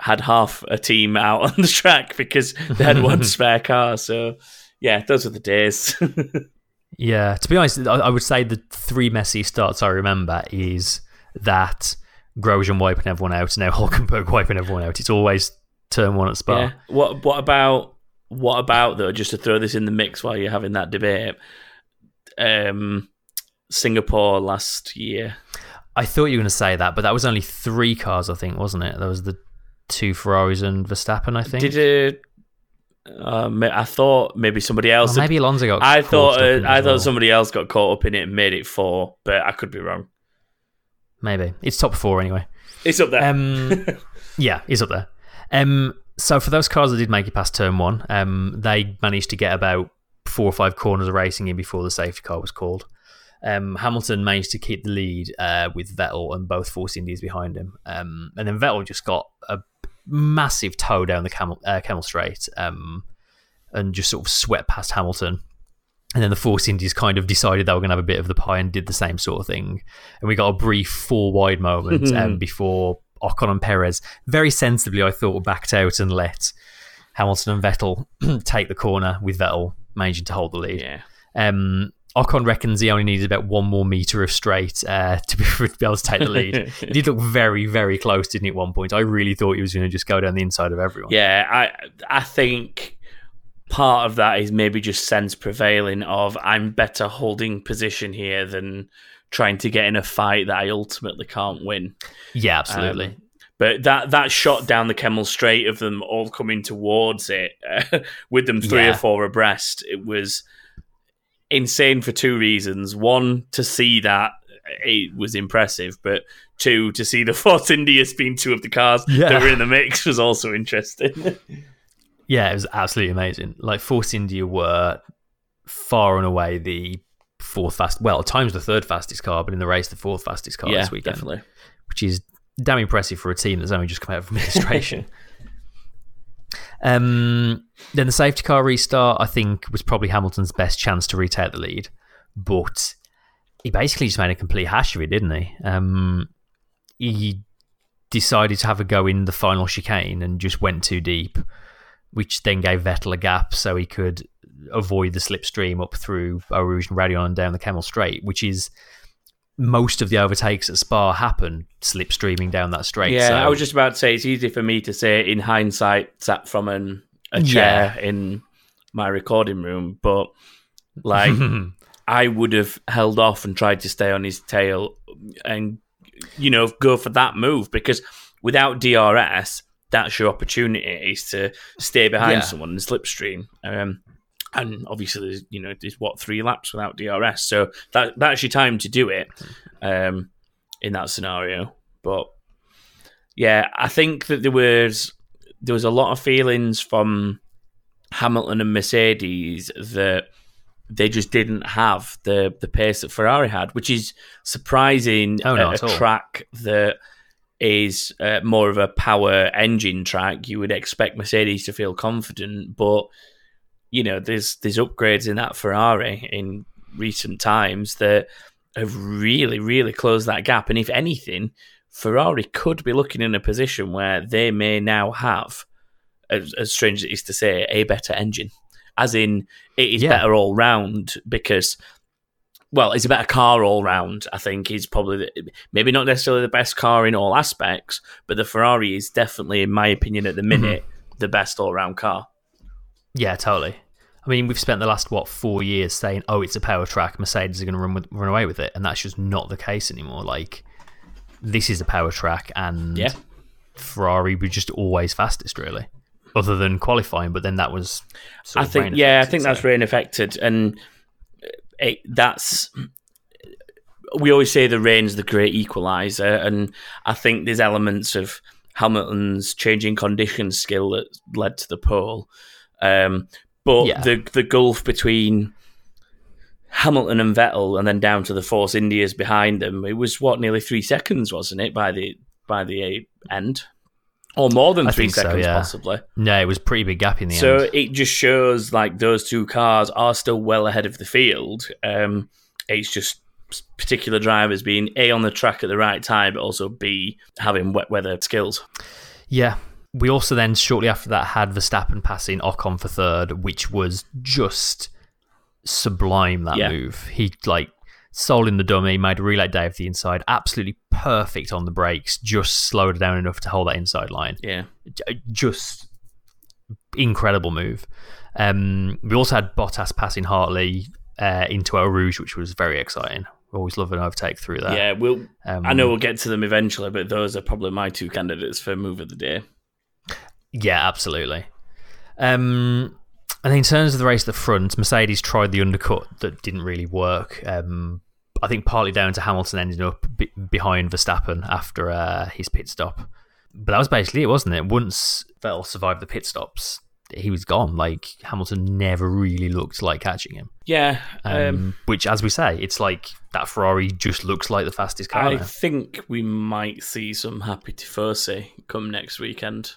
Speaker 7: had half a team out [laughs] on the track because they had one [laughs] spare car. So yeah, those were the days. [laughs]
Speaker 6: yeah, to be honest, I, would say the three messy starts I remember is that Grosjean wiping everyone out, and now Hulkenberg wiping everyone out. It's always turn one at Spa.
Speaker 7: yeah. What what about what about though? Just to throw this in the mix while you're having that debate. Um, Singapore last year.
Speaker 6: I thought you were going to say that, but that was only three cars, I think, wasn't it? There was the two Ferraris and Verstappen, I think.
Speaker 7: Did it? Uh, I thought maybe somebody else. had-
Speaker 6: maybe Alonso got.
Speaker 7: I
Speaker 6: caught
Speaker 7: thought
Speaker 6: up
Speaker 7: uh,
Speaker 6: in it
Speaker 7: I thought somebody else got caught up in it and made it four, but I could be wrong.
Speaker 6: Maybe it's top four anyway.
Speaker 7: It's up there.
Speaker 6: Um, [laughs] yeah, it's up there. Um, so for those cars that did make it past turn one, um, they managed to get about four or five corners of racing in before the safety car was called. Um, Hamilton managed to keep the lead uh, with Vettel and both Force Indies behind him. Um, and then Vettel just got a massive tow down the Kemmel, uh, Kemmel straight um, and just sort of swept past Hamilton. And then the Force Indies kind of decided they were going to have a bit of the pie and did the same sort of thing. And we got a brief four wide moment [laughs] um, before Ocon and Perez, very sensibly, I thought, backed out and let Hamilton and Vettel [clears throat] take the corner with Vettel managing to hold the lead.
Speaker 7: yeah.
Speaker 6: Um, Ocon reckons he only needed about one more meter of straight uh, to, be, [laughs] to be able to take the lead. [laughs] he did look very, very close, didn't it? At one point, I really thought he was going to just go down the inside of everyone.
Speaker 7: Yeah, I I think part of that is maybe just sense prevailing of I'm better holding position here than trying to get in a fight that I ultimately can't win.
Speaker 6: yeah, absolutely.
Speaker 7: Um, but that that shot down the Kemmel Straight of them all coming towards it, [laughs] with them three
Speaker 6: Yeah.
Speaker 7: or four abreast, it was insane for two reasons. One, to see that it was impressive, but two, to see the [laughs] Force India spin two of the cars
Speaker 6: Yeah.
Speaker 7: that were in the mix was also interesting. [laughs]
Speaker 6: Yeah, it was absolutely amazing. Like Force India were far and away the fourth fast, well, times the third fastest car, but in the race the fourth fastest car
Speaker 7: yeah,
Speaker 6: this weekend,
Speaker 7: definitely.
Speaker 6: which is damn impressive for a team that's only just come out of administration. [laughs] um, then the safety car restart, I think, was probably Hamilton's best chance to retake the lead, but he basically just made a complete hash of it, didn't he? Um, he decided to have a go in the final chicane and just went too deep, which then gave Vettel a gap so he could avoid the slipstream up through Eau Rouge and Raidillon and down the Kemmel Straight, which is most of the overtakes at Spa happen slipstreaming down that straight.
Speaker 7: Yeah,
Speaker 6: so,
Speaker 7: I was just about to say it's easy for me to say in hindsight, sat from an, a chair in my recording room, but like [laughs] I would have held off and tried to stay on his tail and you know go for that move because without DRS, that's your opportunity is to stay behind
Speaker 6: Yeah.
Speaker 7: someone and slipstream. Um, and obviously there's you know there's what three laps without DRS, so that that's your time to do it um, in that scenario. But yeah, I think that there was there was a lot of feelings from Hamilton and Mercedes that they just didn't have the the pace that Ferrari had, which is surprising
Speaker 6: Oh,
Speaker 7: at a
Speaker 6: all.
Speaker 7: track that is uh, more of a power engine track. You would expect Mercedes to feel confident, but you know, there's there's upgrades in that Ferrari in recent times that have really, really closed that gap. And if anything, Ferrari could be looking in a position where they may now have, as, as strange as it is to say, a better engine. As in, it is
Speaker 6: Yeah.
Speaker 7: better all round because, well, it's a better car all round. I think is probably the, maybe not necessarily the best car in all aspects, but the Ferrari is definitely, in my opinion, at the mm-hmm. minute, the best all round car.
Speaker 6: Yeah, totally. I mean, we've spent the last what four years saying, "Oh, it's a power track. Mercedes are going to run with, run away with it," and that's just not the case anymore. Like, this is a power track, and
Speaker 7: Yeah.
Speaker 6: Ferrari were just always fastest, really, other than qualifying. But then that was,
Speaker 7: I think, yeah, I think that's rain affected, and it, that's. We always say the rain's the great equalizer, and I think there's elements of Hamilton's changing conditions skill that led to the pole. Um, but
Speaker 6: Yeah.
Speaker 7: the the gulf between Hamilton and Vettel, and then down to the Force Indias behind them, it was what nearly three seconds, wasn't it? By the by the end, or more than
Speaker 6: I
Speaker 7: three
Speaker 6: think so,
Speaker 7: seconds,
Speaker 6: yeah.
Speaker 7: possibly.
Speaker 6: No, it was a pretty big gap in the
Speaker 7: So
Speaker 6: end.
Speaker 7: So it just shows like those two cars are still well ahead of the field. Um, it's just particular drivers being a on the track at the right time, but also b having wet weather skills.
Speaker 6: Yeah. We also then shortly after that had Verstappen passing Ocon for third, which was just sublime. That
Speaker 7: Yeah.
Speaker 6: move, he like soul in the dummy, made a relay day of the inside, absolutely perfect on the brakes, just slowed down enough to hold that inside line.
Speaker 7: Yeah,
Speaker 6: Just incredible move. Um, we also had Bottas passing Hartley uh, into Eau Rouge, which was very exciting. Always love an overtake through that.
Speaker 7: yeah. We'll.
Speaker 6: Um,
Speaker 7: I know we'll get to them eventually, but those are probably my two candidates for move of the day.
Speaker 6: Yeah, absolutely. Um, and in terms of the race at the front, Mercedes tried the undercut that didn't really work. Um, I think partly down to Hamilton ending up be- behind Verstappen after uh, his pit stop. But that was basically it, wasn't it? Once Vettel survived the pit stops, he was gone. Like Hamilton never really looked like catching him.
Speaker 7: Yeah,
Speaker 6: Um,
Speaker 7: um,
Speaker 6: which, as we say, it's like that Ferrari just looks like the fastest car.
Speaker 7: I
Speaker 6: now.
Speaker 7: think we might see some happy Tifosi come next weekend.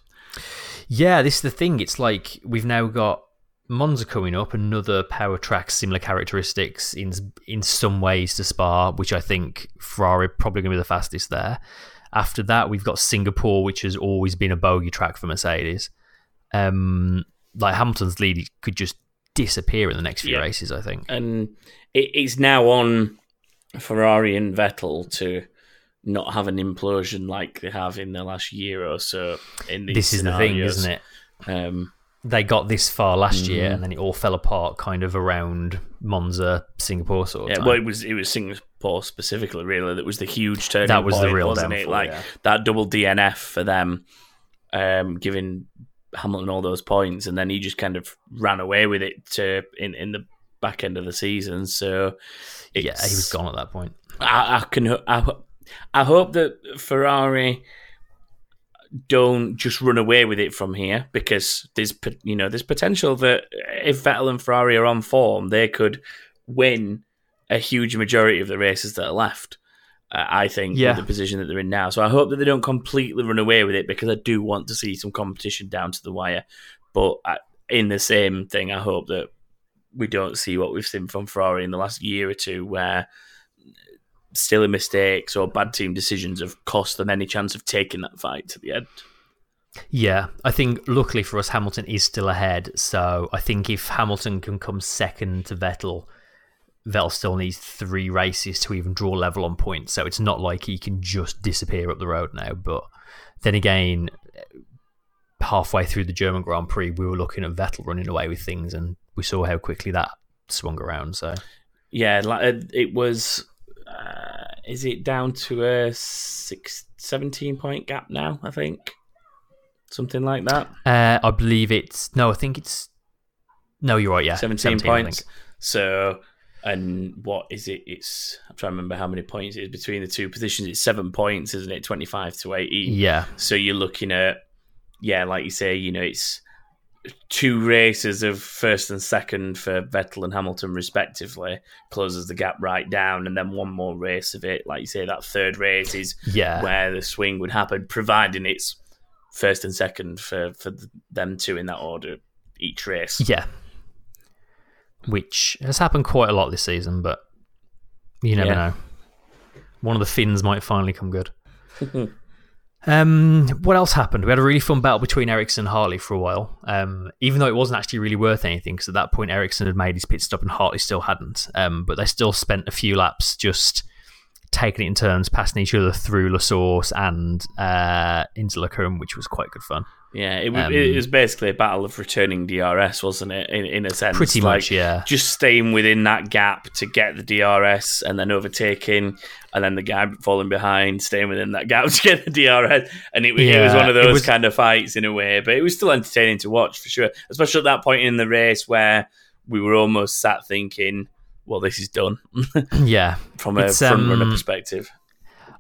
Speaker 6: Yeah, this is the thing. It's like we've now got Monza coming up, another power track, similar characteristics in in some ways to Spa, which I think Ferrari probably going to be the fastest there. After that, we've got Singapore, which has always been a bogey track for Mercedes. Um, like Hamilton's lead could just disappear in the next few
Speaker 7: Yeah.
Speaker 6: races. I think.
Speaker 7: and it's now on Ferrari and Vettel to not have an implosion like they have in the last year or so. In
Speaker 6: This is the thing, isn't it?
Speaker 7: Um,
Speaker 6: They got this far last year,
Speaker 7: Mhm.
Speaker 6: and then it all fell apart, kind of around Monza, Singapore sort of
Speaker 7: yeah,
Speaker 6: time.
Speaker 7: well, it was it was Singapore specifically, really. That was the huge turning
Speaker 6: That was the real
Speaker 7: wasn't it? Like
Speaker 6: yeah.
Speaker 7: that double DNF for them, um, giving Hamilton all those points, and then he just kind of ran away with it to in in the back end of the season. So
Speaker 6: yeah, he was gone at that point.
Speaker 7: I, I can I, I hope that Ferrari don't just run away with it from here because there's you know there's potential that if Vettel and Ferrari are on form they could win a huge majority of the races that are left. Uh, I think
Speaker 6: Yeah.
Speaker 7: the position that they're in now, so I hope that they don't completely run away with it because I do want to see some competition down to the wire. But I, in the same thing, I hope that we don't see what we've seen from Ferrari in the last year or two, where silly mistakes or bad team decisions have cost them any chance of taking that fight to the end.
Speaker 6: Yeah, I think luckily for us, Hamilton is still ahead. So I think if Hamilton can come second to Vettel, Vettel still needs three races to even draw level on points. So it's not like he can just disappear up the road now. But then again, halfway through the German Grand Prix, we were looking at Vettel running away with things, and we saw how quickly that swung around. So
Speaker 7: Yeah, uh, it was. Uh, is it down to a six, 17 point gap now? I think something like that.
Speaker 6: uh, I believe it's no, I think it's No, you're right. Yeah,
Speaker 7: 17,
Speaker 6: 17 I
Speaker 7: points. So, and what is it? It's I'm trying to remember how many points it is between the two positions. It's seven points, isn't it? 25 to 18.
Speaker 6: Yeah,
Speaker 7: So you're looking at, yeah, like you say, you know, it's two races of first and second for Vettel and Hamilton respectively closes the gap right down, and then one more race of it, like you say, that third race is
Speaker 6: yeah,
Speaker 7: where the swing would happen, providing it's first and second for for them two in that order each race.
Speaker 6: yeah. Which has happened quite a lot this season, but you never
Speaker 7: Yeah.
Speaker 6: know. One of the Finns might finally come good. [laughs] Um, what else happened? We had a really fun battle between Ericsson and Hartley for a while. Um, even though it wasn't actually really worth anything, because at that point Ericsson had made his pit stop and Hartley still hadn't. Um, but they still spent a few laps just taking it in turns, passing each other through La Source and uh, into Les Combes, which was quite good fun.
Speaker 7: Yeah, it was,
Speaker 6: Um,
Speaker 7: it was basically a battle of returning DRS, wasn't it? In, in a sense,
Speaker 6: Pretty
Speaker 7: Like,
Speaker 6: much, yeah.
Speaker 7: Just staying within that gap to get the DRS, and then overtaking, and then the guy falling behind, staying within that gap [laughs] to get the DRS, and it, it was one of those
Speaker 6: was-
Speaker 7: kind of fights in a way. But it was still entertaining to watch for sure, especially at that point in the race where we were almost sat thinking, "Well, this is done." [laughs]
Speaker 6: yeah.
Speaker 7: from a front runner
Speaker 6: um,
Speaker 7: perspective.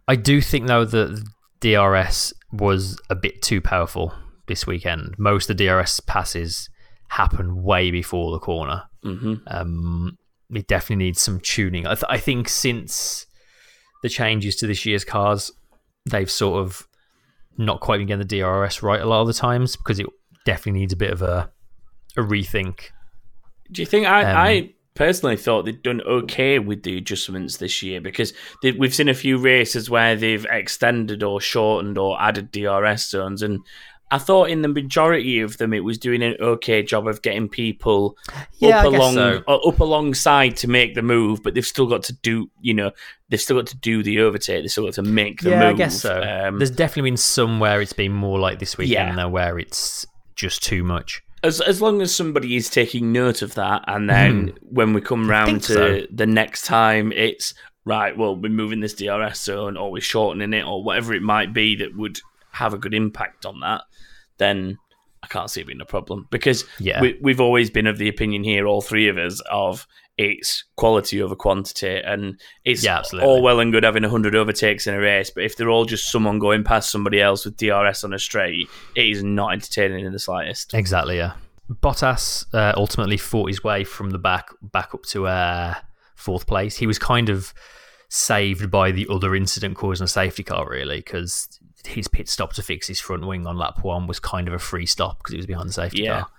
Speaker 6: I do think though that DRS was a bit too powerful this weekend. Most of the DRS passes happen way before the corner.
Speaker 7: hmm
Speaker 6: Um, it definitely needs some tuning. I, th- I think since the changes to this year's cars, they've sort of not quite been getting the DRS right a lot of the times because it definitely needs a bit of a a rethink.
Speaker 7: Do you think I,
Speaker 6: Um,
Speaker 7: I personally thought they'd done okay with the adjustments this year because they, we've seen a few races where they've extended or shortened or added DRS zones, and I thought in the majority of them it was doing an okay job of getting people
Speaker 6: Yeah,
Speaker 7: up
Speaker 6: I
Speaker 7: along
Speaker 6: so.
Speaker 7: uh, up alongside to make the move, but they've still got to do you know they've still got to do the overtake, they've still got to make the
Speaker 6: yeah,
Speaker 7: move.
Speaker 6: I guess so.
Speaker 7: Um,
Speaker 6: There's definitely been some where it's been more like this weekend
Speaker 7: Yeah.
Speaker 6: though, where it's just too much.
Speaker 7: as as long as somebody is taking note of that, and then when we come round to
Speaker 6: so.
Speaker 7: the next time, it's right. Well, we're moving this DRS zone, or we're shortening it, or whatever it might be that would have a good impact on that. Then I can't see it being a problem because
Speaker 6: Yeah.
Speaker 7: we, we've always been of the opinion here, all three of us, of it's quality over quantity, and it's
Speaker 6: Yeah,
Speaker 7: all well and good having hundred overtakes in a race, but if they're all just someone going past somebody else with DRS on a straight, it is not entertaining in the slightest.
Speaker 6: Exactly, yeah. Bottas uh, ultimately fought his way from the back back up to uh, fourth place. He was kind of saved by the other incident causing a safety car, really, because his pit stop to fix his front wing on lap one was kind of a free stop because he was behind the safety
Speaker 7: Yeah.
Speaker 6: car.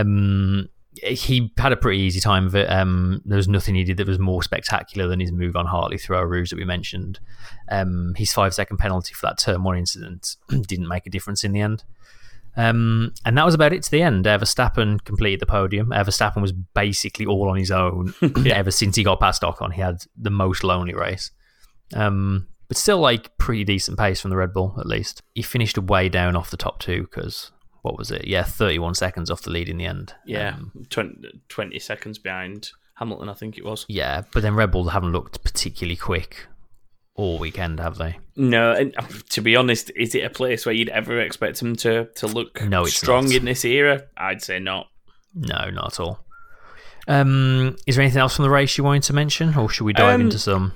Speaker 6: Um, he had a pretty easy time of it. Um, there was nothing he did that was more spectacular than his move on Hartley through Eau Rouge that we mentioned. Um, his five second penalty for that turn one incident [clears throat] didn't make a difference in the end. Um, and that was about it to the end. Uh, Verstappen completed the podium. Uh, Verstappen was basically all on his own [laughs] [laughs] ever since he got past Ocon. He had the most lonely race. Um, but still, like, pretty decent pace from the Red Bull, at least. He finished way down off the top two because, what was it? Yeah, 31 seconds off the lead in the end.
Speaker 7: Yeah,
Speaker 6: Um,
Speaker 7: 20, 20 seconds behind Hamilton, I think it was.
Speaker 6: yeah, but then Red Bull haven't looked particularly quick all weekend, have they?
Speaker 7: No, and uh, to be honest, is it a place where you'd ever expect them to, to look
Speaker 6: No, it's
Speaker 7: strong
Speaker 6: not.
Speaker 7: in this era? I'd say not.
Speaker 6: No, not at all. Um, is there anything else from the race you wanted to mention, or should we dive
Speaker 7: Um,
Speaker 6: into some?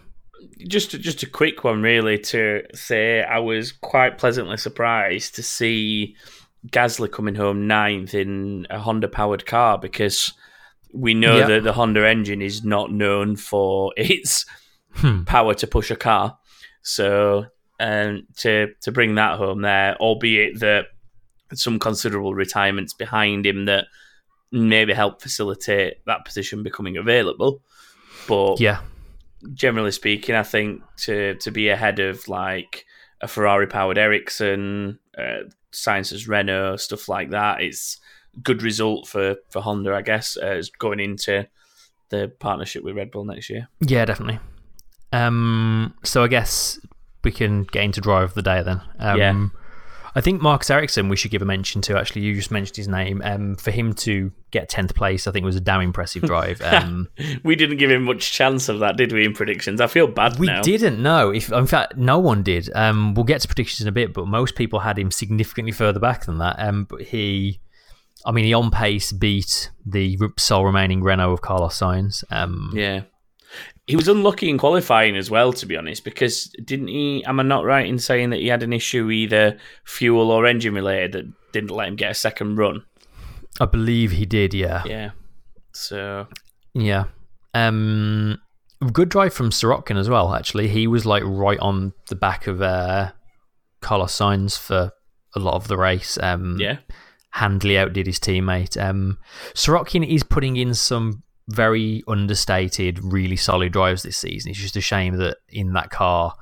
Speaker 7: Just just a quick one, really, to say I was quite pleasantly surprised to see Gasly coming home ninth in a Honda powered car because we know that the Honda engine is not known for [laughs] its
Speaker 6: Hmm.
Speaker 7: power to push a car. So um, to to bring that home there, albeit that some considerable retirements behind him that maybe help facilitate that position becoming available. But
Speaker 6: Yeah,
Speaker 7: generally speaking, I think to to be ahead of like a Ferrari powered Ericsson, uh, Sainz's Renault, stuff like that, it's good result for for Honda, I guess, uh, going into the partnership with Red Bull next year.
Speaker 6: yeah, definitely. Um, so I guess we can get into drive of the day then. Um,
Speaker 7: Yeah.
Speaker 6: I think Marcus Ericsson we should give a mention to. Actually, you just mentioned his name. Um, for him to get tenth place, I think was a damn impressive [laughs] drive. Um,
Speaker 7: We didn't give him much chance of that, did we? In predictions, I feel bad
Speaker 6: We
Speaker 7: now.
Speaker 6: didn't know. If in fact, no one did. Um, we'll get to predictions in a bit, but most people had him significantly further back than that. Um, but he, I mean, he on pace beat the sole remaining Renault of Carlos Sainz. Um,
Speaker 7: Yeah. He was unlucky in qualifying as well, to be honest, because didn't he? Am I not right in saying that he had an issue either fuel or engine related that didn't let him get a second run?
Speaker 6: I believe he did. Yeah,
Speaker 7: Yeah. So
Speaker 6: yeah. Um, good drive from Sirotkin as well. Actually, he was like right on the back of uh, Carlos Sainz for a lot of the race. Um,
Speaker 7: yeah,
Speaker 6: handily outdid his teammate. Um, Sirotkin is putting in some very understated, really solid drives this season. It's just a shame that in that car,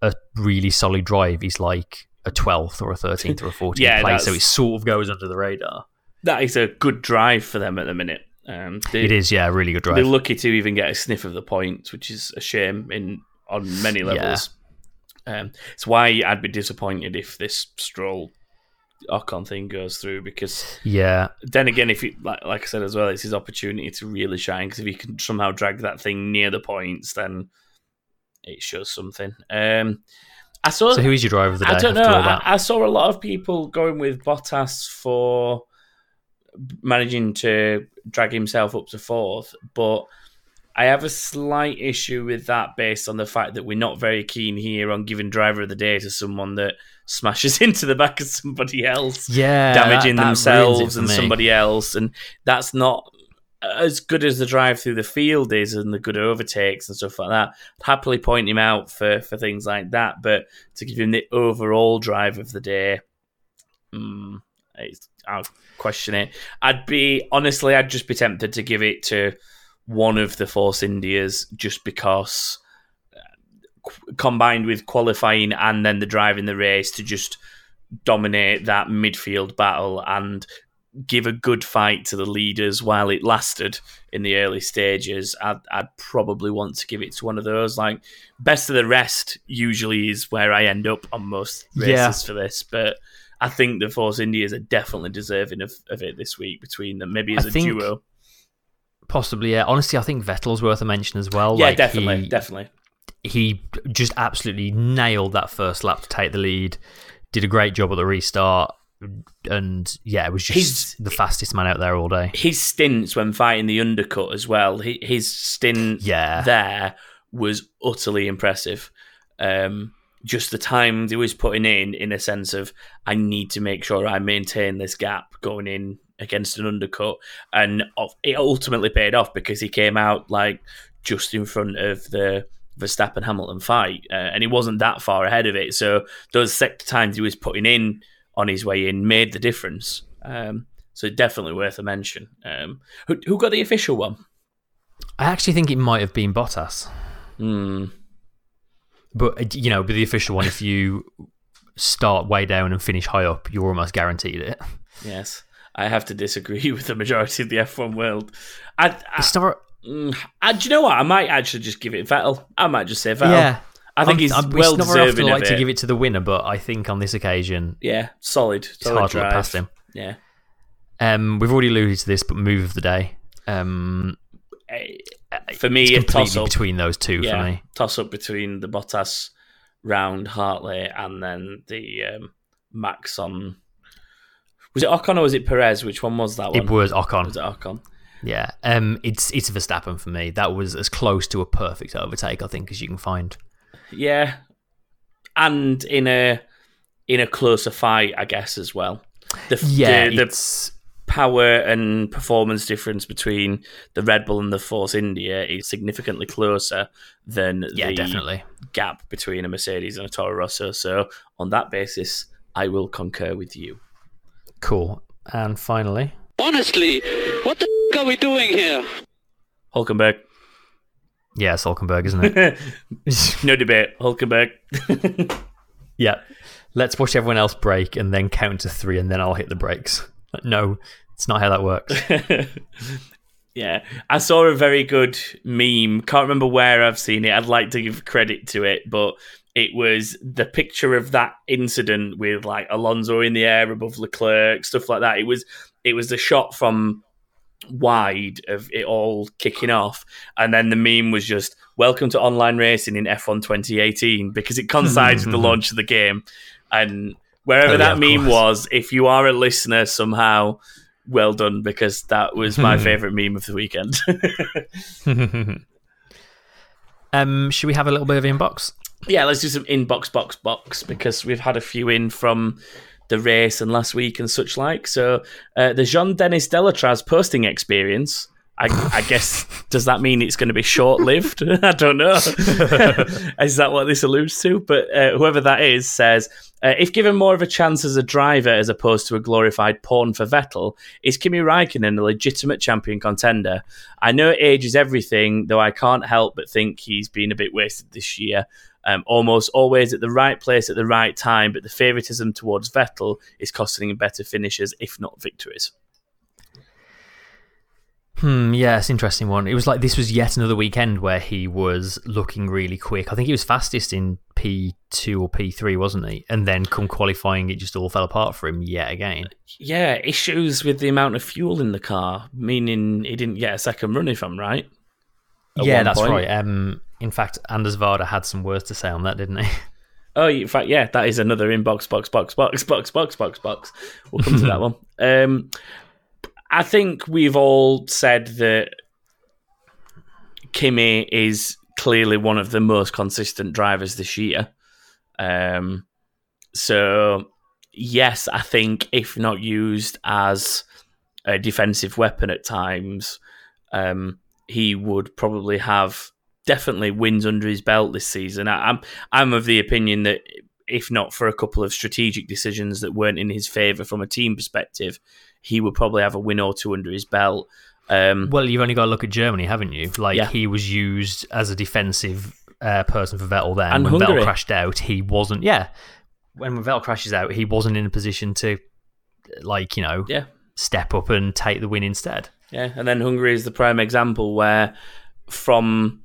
Speaker 6: a really solid drive is like a 12th or a 13th or a [laughs] 14th
Speaker 7: Yeah,
Speaker 6: place, so it sort of goes under the radar.
Speaker 7: that is a good drive for them at the minute. Um, they,
Speaker 6: It is, yeah, a really good drive.
Speaker 7: They're lucky to even get a sniff of the points, which is a shame in on many levels. Um, it's why I'd be disappointed if this Stroll Ocon thing goes through because
Speaker 6: Yeah,
Speaker 7: then again, if he like, like I said as well, it's his opportunity to really shine. Because if he can somehow drag that thing near the points, then it shows something. Um, I saw.
Speaker 6: so who is your driver of the day?
Speaker 7: I don't know. I. I saw a lot of people going with Bottas for managing to drag himself up to fourth, but I have a slight issue with that based on the fact that we're not very keen here on giving driver of the day to someone that smashes [laughs] into the back of somebody else
Speaker 6: yeah,
Speaker 7: damaging
Speaker 6: that- that
Speaker 7: themselves and
Speaker 6: me.
Speaker 7: somebody else, and that's not as good as the drive through the field is and the good overtakes and stuff like that. I'd happily point him out for for things like that, but to give him the overall drive of the day, mm, I'll question it. I'd be honestly, I'd just be tempted to give it to one of the Force Indias just because. Qu- Combined with qualifying and then the drive in the race to just dominate that midfield battle and give a good fight to the leaders while it lasted in the early stages, I'd, I'd probably want to give it to one of those. Like best of the rest usually is where I end up on most races
Speaker 6: Yeah.
Speaker 7: for this, but I think the Force Indias are definitely deserving of, of it this week between them, maybe as
Speaker 6: I
Speaker 7: a duo.
Speaker 6: Possibly, yeah. Honestly, I think Vettel's worth a mention as well.
Speaker 7: Yeah,
Speaker 6: Like,
Speaker 7: definitely,
Speaker 6: he-
Speaker 7: definitely.
Speaker 6: He just absolutely nailed that first lap to take the lead. Did a great job at the restart, and yeah, it was just
Speaker 7: He's-
Speaker 6: the fastest man out there all day.
Speaker 7: His stints when fighting the undercut as well, his stint
Speaker 6: Yeah.
Speaker 7: there was utterly impressive. Um, just the times he was putting in, in a sense of, I need to make sure I maintain this gap going in against an undercut. And it ultimately paid off because he came out like just in front of the Verstappen Hamilton fight, uh, and he wasn't that far ahead of it. So those sector times he was putting in on his way in made the difference. Um, so definitely worth a mention. Um, who, who got the official one?
Speaker 6: I actually think it might have been Bottas,
Speaker 7: Hmm.
Speaker 6: but uh, you know, with the official one, if you start way down and finish high up, you're almost guaranteed it.
Speaker 7: Yes, I have to disagree [laughs] with the majority of the F1 world. I, I,
Speaker 6: start,
Speaker 7: mm, I- do you know what? I might actually just give it Vettel. I might just say Vettel.
Speaker 6: yeah.
Speaker 7: I think
Speaker 6: I'm-
Speaker 7: he's
Speaker 6: I'm-
Speaker 7: well
Speaker 6: it's not very often
Speaker 7: of
Speaker 6: like to give it to the winner, but I think on this occasion,
Speaker 7: Yeah, solid.
Speaker 6: it's
Speaker 7: solid
Speaker 6: hard to look past him.
Speaker 7: Yeah.
Speaker 6: Um, we've already alluded to this, but move of the day. Um,
Speaker 7: Eh, For me,
Speaker 6: it's
Speaker 7: a
Speaker 6: completely
Speaker 7: toss up.
Speaker 6: between those two
Speaker 7: yeah,
Speaker 6: for me.
Speaker 7: toss up between the Bottas round Hartley and then the um, Max on. Was it Ocon or was it Perez? Which one was that one?
Speaker 6: It was Ocon.
Speaker 7: Was it Ocon?
Speaker 6: Yeah, um, it's it's Verstappen for me. That was as close to a perfect overtake, I think, as you can find.
Speaker 7: Yeah, and in a in a closer fight, I guess as well. The,
Speaker 6: Yeah,
Speaker 7: the, the power and performance difference between the Red Bull and the Force India is significantly closer than
Speaker 6: yeah,
Speaker 7: the
Speaker 6: definitely.
Speaker 7: gap between a Mercedes and a Toro Rosso. So on that basis, I will concur with you.
Speaker 6: Cool. And finally,
Speaker 2: Honestly, what the f- are we doing here?
Speaker 7: Hulkenberg,
Speaker 6: yeah, Solkenberg, isn't it? [laughs]
Speaker 7: no debate. Hulkenberg. [laughs]
Speaker 6: yeah. Let's watch everyone else brake and then count to three, and then I'll hit the brakes. No, it's not how that works. [laughs]
Speaker 7: Yeah, I saw a very good meme. Can't remember where I've seen it. I'd like to give credit to it, but it was the picture of that incident with like Alonso in the air above Leclerc, stuff like that. It was it was the shot from wide of it all kicking off, and then the meme was just "Welcome to online racing in F1 2018" because it coincides with the launch of the game, and wherever
Speaker 6: Oh, yeah,
Speaker 7: that meme
Speaker 6: course.
Speaker 7: was, if you are a listener somehow well done because that was my [laughs] favorite meme of the weekend. [laughs]
Speaker 6: um, should we have a little bit of inbox?
Speaker 7: yeah, let's do some inbox, box, box because we've had a few in from the race and last week and such like. So uh, the Jean Denis Délétraz posting experience. I, I guess [laughs] does that mean it's going to be short lived? [laughs] I don't know. [laughs] is that what this alludes to? But uh, whoever that is says uh, if given more of a chance as a driver as opposed to a glorified pawn for Vettel, is Kimi Raikkonen a legitimate champion contender? I know age is everything, though I can't help but think he's been a bit wasted this year. Um, almost always at the right place at the right time, but the favouritism towards Vettel is costing him better finishes, if not victories.
Speaker 6: Hmm, yeah, it's an interesting one. It was like this was yet another weekend where he was looking really quick. I think he was fastest in P2 or P3, wasn't he? And then come qualifying, it just all fell apart for him yet again.
Speaker 7: Yeah, issues with the amount of fuel in the car, meaning he didn't get a second run, if I'm right.
Speaker 6: Yeah, that's
Speaker 7: point.
Speaker 6: right. Um, in fact, Anders Varda had some words to say on that, didn't he? [laughs]
Speaker 7: Oh, in fact, yeah, that is another inbox, box, box, box, box, box, box, box. We'll come to that [laughs] one. Um, I think we've all said that Kimi is clearly one of the most consistent drivers this year. Um, so, yes, I think if not used as a defensive weapon at times, um, he would probably have definitely wins under his belt this season. I, I'm I'm of the opinion that if not for a couple of strategic decisions that weren't in his favour from a team perspective, he would probably have a win or two under his belt. Um,
Speaker 6: Well, you've only got to look at Germany, haven't you? Like
Speaker 7: Yeah.
Speaker 6: he was used as a defensive uh, person for Vettel then.
Speaker 7: And
Speaker 6: when
Speaker 7: Hungary.
Speaker 6: Vettel crashed out, he wasn't. Yeah, when Vettel crashes out, he wasn't in a position to, like you know,
Speaker 7: yeah,
Speaker 6: step up and take the win instead.
Speaker 7: yeah, and then Hungary is the prime example where from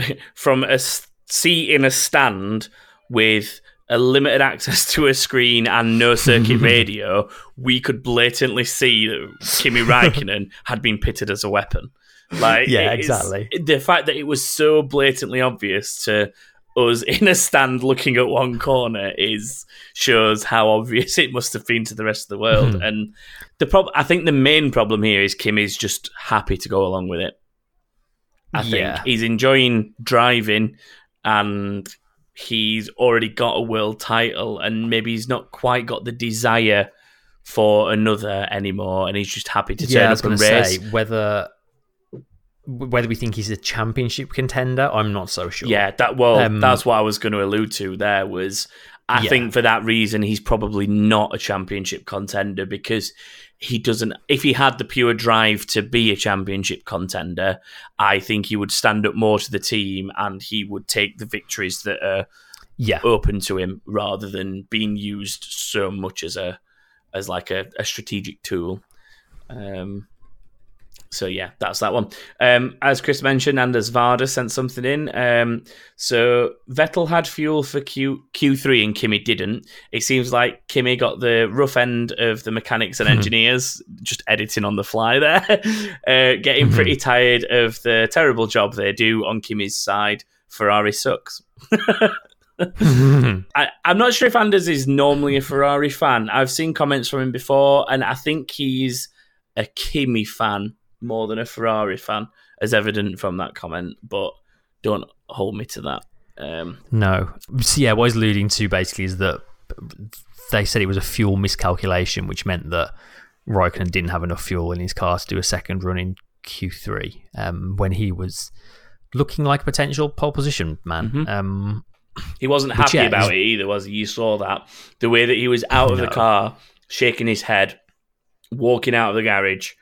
Speaker 7: [laughs] from a seat in a stand with a limited access to a screen and no circuit [laughs] radio, we could blatantly see that Kimi Raikkonen had been pitted as a weapon. Like,
Speaker 6: Yeah, exactly.
Speaker 7: The fact that it was so blatantly obvious to us in a stand looking at one corner is shows how obvious it must have been to the rest of the world.
Speaker 6: Mhm.
Speaker 7: And the prob- I think the main problem here is Kim is just happy to go along with it. I think
Speaker 6: Yeah.
Speaker 7: he's enjoying driving and he's already got a world title and maybe he's not quite got the desire for another anymore and he's just happy to turn
Speaker 6: yeah, I
Speaker 7: up and race.
Speaker 6: say whether whether we think he's a championship contender, I'm not so sure.
Speaker 7: Yeah, that well,
Speaker 6: Um,
Speaker 7: that's what I was going to allude to. There was, I
Speaker 6: Yeah.
Speaker 7: think for that reason, he's probably not a championship contender because he doesn't. If he had the pure drive to be a championship contender, I think he would stand up more to the team and he would take the victories that are
Speaker 6: yeah,
Speaker 7: open to him rather than being used so much as a as like a, a strategic tool. Um, so yeah, that's that one. Um, as Chris mentioned, Anders Varda sent something in. Um, so Vettel had fuel for Q Q three and Kimi didn't. It seems like Kimi got the rough end of the mechanics and engineers, just editing on the fly there, [laughs] uh, getting pretty tired of the terrible job they do on Kimi's side. Ferrari sucks. [laughs] I, I'm not sure if Anders is normally a Ferrari fan. I've seen comments from him before, and I think he's a Kimi fan more than a Ferrari fan, as evident from that comment. But don't hold me to that. Um,
Speaker 6: no. So yeah, what he's alluding to basically is that they said it was a fuel miscalculation, which meant that Raikkonen didn't have enough fuel in his car to do a second run in Q3 um, when he was looking like a potential pole position man.
Speaker 7: Mhm.
Speaker 6: Um,
Speaker 7: he wasn't happy
Speaker 6: yeah,
Speaker 7: about it either, was he? You saw that the way that he was out of the car, shaking his head, walking out of the garage.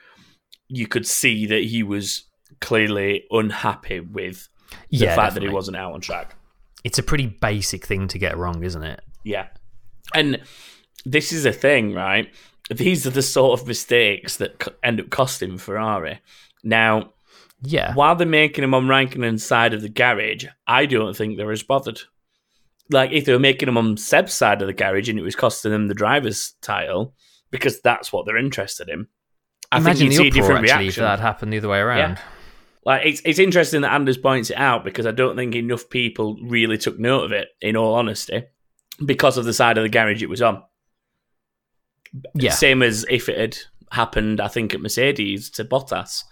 Speaker 7: You could see that he was clearly unhappy with the
Speaker 6: yeah,
Speaker 7: fact that he wasn't out on track.
Speaker 6: It's a pretty basic thing to get wrong, isn't it?
Speaker 7: Yeah. And this is a thing, right? These are the sort of mistakes that end up costing Ferrari. Now,
Speaker 6: Yeah.
Speaker 7: while they're making them on Raikkonen's side of the garage, I don't think they're as bothered. Like, if they were making them on Seb's side of the garage and it was costing them the driver's title, because that's what they're interested in. I
Speaker 6: Imagine
Speaker 7: think you'd
Speaker 6: the
Speaker 7: a
Speaker 6: uproar
Speaker 7: different
Speaker 6: actually if
Speaker 7: reaction.
Speaker 6: that happened the other way around.
Speaker 7: Like it's it's interesting that Anders points it out because I don't think enough people really took note of it. In all honesty, because of the side of the garage it was on.
Speaker 6: Yeah.
Speaker 7: Same as if it had happened, I think, at Mercedes to Bottas,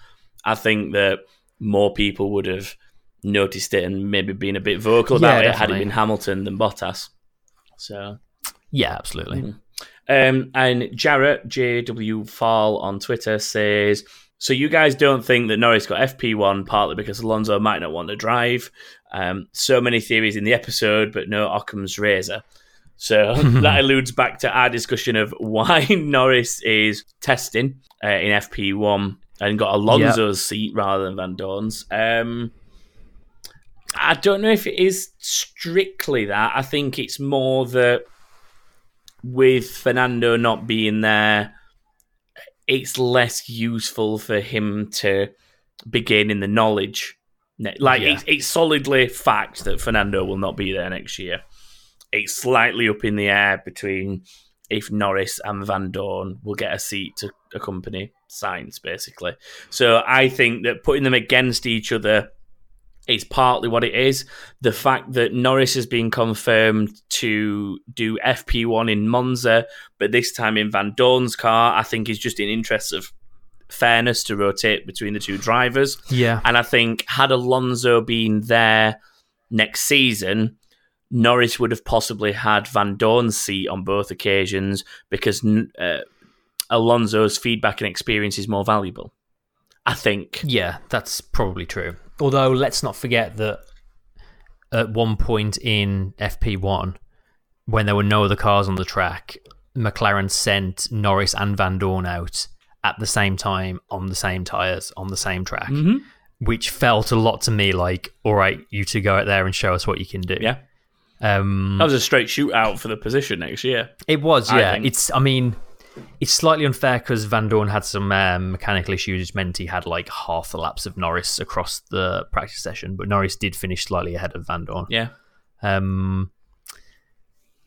Speaker 7: I think that more people would have noticed it and maybe been a bit vocal
Speaker 6: Yeah,
Speaker 7: about it had it been Hamilton than Bottas. So,
Speaker 6: Yeah, absolutely. Mm.
Speaker 7: Um, and Jarrett JW Fall on Twitter says, "So you guys don't think that Norris got FP1 partly because Alonso might not want to drive? Um, so many theories in the episode, but no Occam's razor." So [laughs] that alludes back to our discussion of why [laughs] Norris is testing uh, in FP1 and got Alonso's seat rather than Vandoorne's. Um, I don't know if it is strictly that. I think it's more that with Fernando not being there, it's less useful for him to be gaining the knowledge. Like
Speaker 6: Yeah.
Speaker 7: it's, it's solidly fact that Fernando will not be there next year. It's slightly up in the air between if Norris and Vandoorne will get a seat to accompany Sainz, basically. So I think that putting them against each other is partly what it is. The fact that Norris has been confirmed to do FP1 in Monza, but this time in Vandoorne's car, I think is just in interest of fairness to rotate between the two drivers.
Speaker 6: Yeah.
Speaker 7: And I think had Alonso been there next season, Norris would have possibly had Vandoorne's seat on both occasions because uh, Alonso's feedback and experience is more valuable. I think.
Speaker 6: Yeah, that's probably true. Although, let's not forget that at one point in FP1, when there were no other cars on the track, McLaren sent Norris and Vandoorne out at the same time on the same tyres on the same track,
Speaker 7: Mhm.
Speaker 6: which felt a lot to me like, all right, you two go out there and show us what you can do.
Speaker 7: Yeah.
Speaker 6: Um,
Speaker 7: That was a straight shootout for the position next year.
Speaker 6: It was, yeah. It's, I mean, it's slightly unfair because Vandoorne had some um, mechanical issues, which meant he had like half the laps of Norris across the practice session. But Norris did finish slightly ahead of Vandoorne.
Speaker 7: Yeah.
Speaker 6: Um,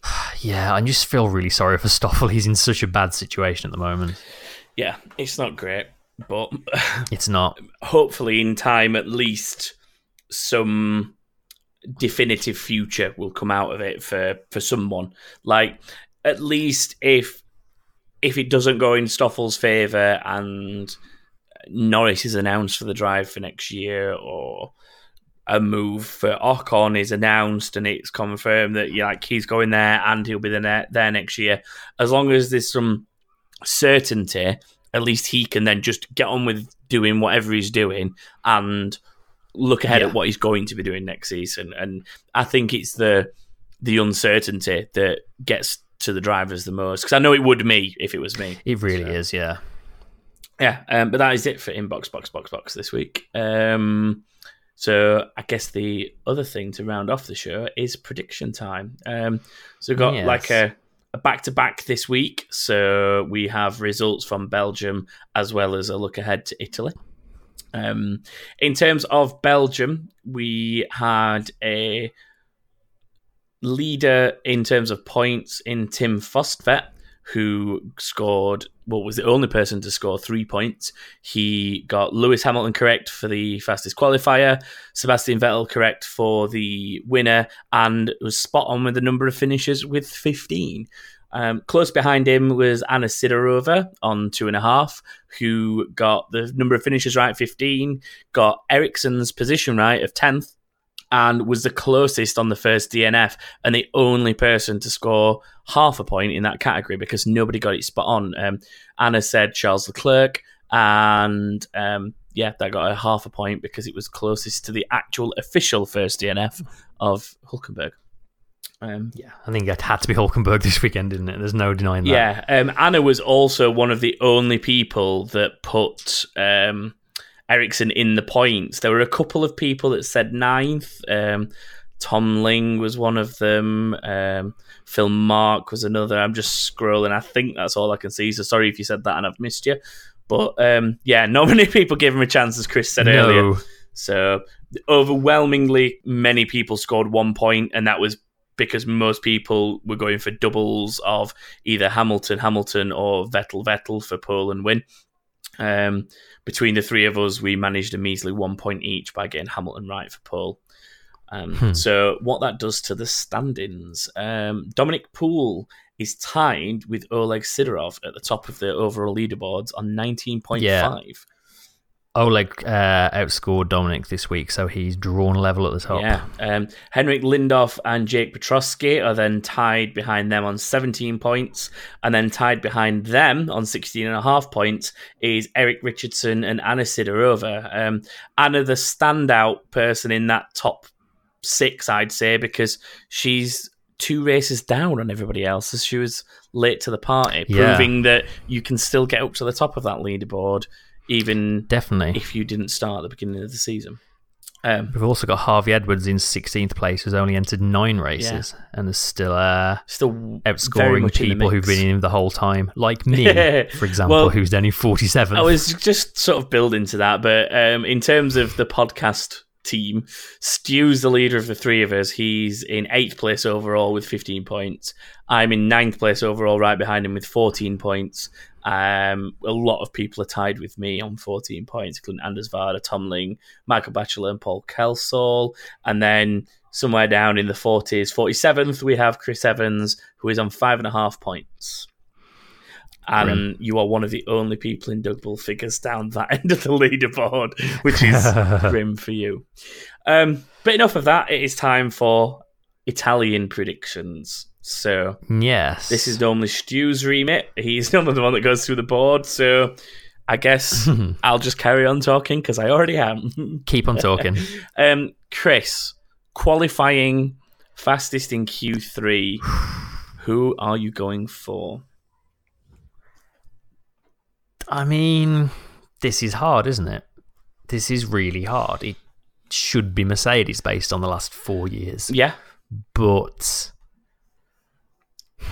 Speaker 6: [sighs] yeah, I just feel really sorry for Stoffel. He's in such a bad situation at the moment.
Speaker 7: Yeah, it's not great, but [laughs]
Speaker 6: It's not.
Speaker 7: hopefully in time at least some definitive future will come out of it for for someone like at least if if it doesn't go in Stoffel's favour and Norris is announced for the drive for next year or a move for Ocon is announced and it's confirmed that yeah, like he's going there and he'll be there, there next year as long as there's some certainty at least he can then just get on with doing whatever he's doing and look ahead
Speaker 6: Yeah.
Speaker 7: at what he's going to be doing next season. And I think it's the the uncertainty that gets to the drivers the most because I know it would me if it was me.
Speaker 6: It really
Speaker 7: So-
Speaker 6: is, yeah.
Speaker 7: Yeah, um, but that is it for inbox box box box this week. Um, so I guess the other thing to round off the show is prediction time. Um, so we've got
Speaker 6: Yes.
Speaker 7: like a a back to back this week. So we have results from Belgium as well as a look ahead to Italy. Um, in terms of Belgium, we had a leader in terms of points in Tim Fostvet, who scored, well, was the only person to score three points. He got Lewis Hamilton correct for the fastest qualifier, Sebastian Vettel correct for the winner, and was spot on with the number of finishes with 15. Um, close behind him was Anna Sidorova on two and a half, who got the number of finishes right, 15, got Ericsson's position right of 10th, and was the closest on the first DNF and the only person to score half a point in that category because nobody got it spot on. Um, Anna said Charles Leclerc, and um, yeah, that got a half a point because it was closest to the actual official first DNF of Hulkenberg. Um,
Speaker 6: Yeah, I think it had to be Hulkenberg this weekend, didn't it? There's no denying that.
Speaker 7: yeah, um, Anna was also one of the only people that put um, Ericsson in the points. There were a couple of people that said ninth. Um, Tom Ling was one of them. Um, Phil Mark was another. I'm just scrolling. I think that's all I can see. So sorry if you said that and I've missed you. But um, yeah, [laughs] not many people gave him a chance, as Chris said earlier. So overwhelmingly, many people scored one point, and that was because most people were going for doubles of either Hamilton, Hamilton, or Vettel, Vettel for pole and win. Um, between the three of us, we managed a measly one point each by getting Hamilton right for pole. Um, So what that does to the standings, um, Dominic Poole is tied with Oleg Sidorov at the top of the overall leaderboards on 19.5.
Speaker 6: Yeah. Oleg uh, outscored Dominic this week, so he's drawn level at the top.
Speaker 7: Yeah. Um, Henrik Lindorf and Jake Petrosky are then tied behind them on 17 points. And then tied behind them on 16 and a half points is Eric Richardson and Anna Sidorova. Um, Anna, the standout person in that top six, I'd say, because she's two races down on everybody else as she was late to the party,
Speaker 6: Yeah.
Speaker 7: proving that you can still get up to the top of that leaderboard even
Speaker 6: Definitely.
Speaker 7: if you didn't start at the beginning of the season. Um,
Speaker 6: We've also got Harvey Edwards in 16th place, who's only entered nine races and is still uh,
Speaker 7: still
Speaker 6: outscoring
Speaker 7: much in the
Speaker 6: people who've been in the whole time, like [laughs] me, for example,
Speaker 7: Well,
Speaker 6: who's only 47th.
Speaker 7: I was just sort of building to that, but um, in terms of the podcast team, Stu's the leader of the three of us. He's in eighth place overall with 15 points. I'm in ninth place overall, right behind him with 14 points. Um, a lot of people are tied with me on 14 points, including Anders Varda, Tom Ling, Michael Batchelor, and Paul Kelsall. And then somewhere down in the 40s, 47th, we have Chris Evans, who is on five and a half points. And
Speaker 6: Grim.
Speaker 7: you are one of the only people in Double figures down that [laughs] end of the leaderboard, which is [laughs] grim for you. Um, but enough of that. It is time for Italian predictions. So
Speaker 6: yes.
Speaker 7: this is normally Stu's remit. He's [laughs] normally the one that goes through the board. So I guess [laughs] I'll just carry on talking because I already am. [laughs]
Speaker 6: Keep on talking.
Speaker 7: um, Chris, qualifying fastest in Q3. [sighs] Who are you going for?
Speaker 6: I mean, this is hard, isn't it? This is really hard. It should be Mercedes based on the last four years.
Speaker 7: Yeah,
Speaker 6: But.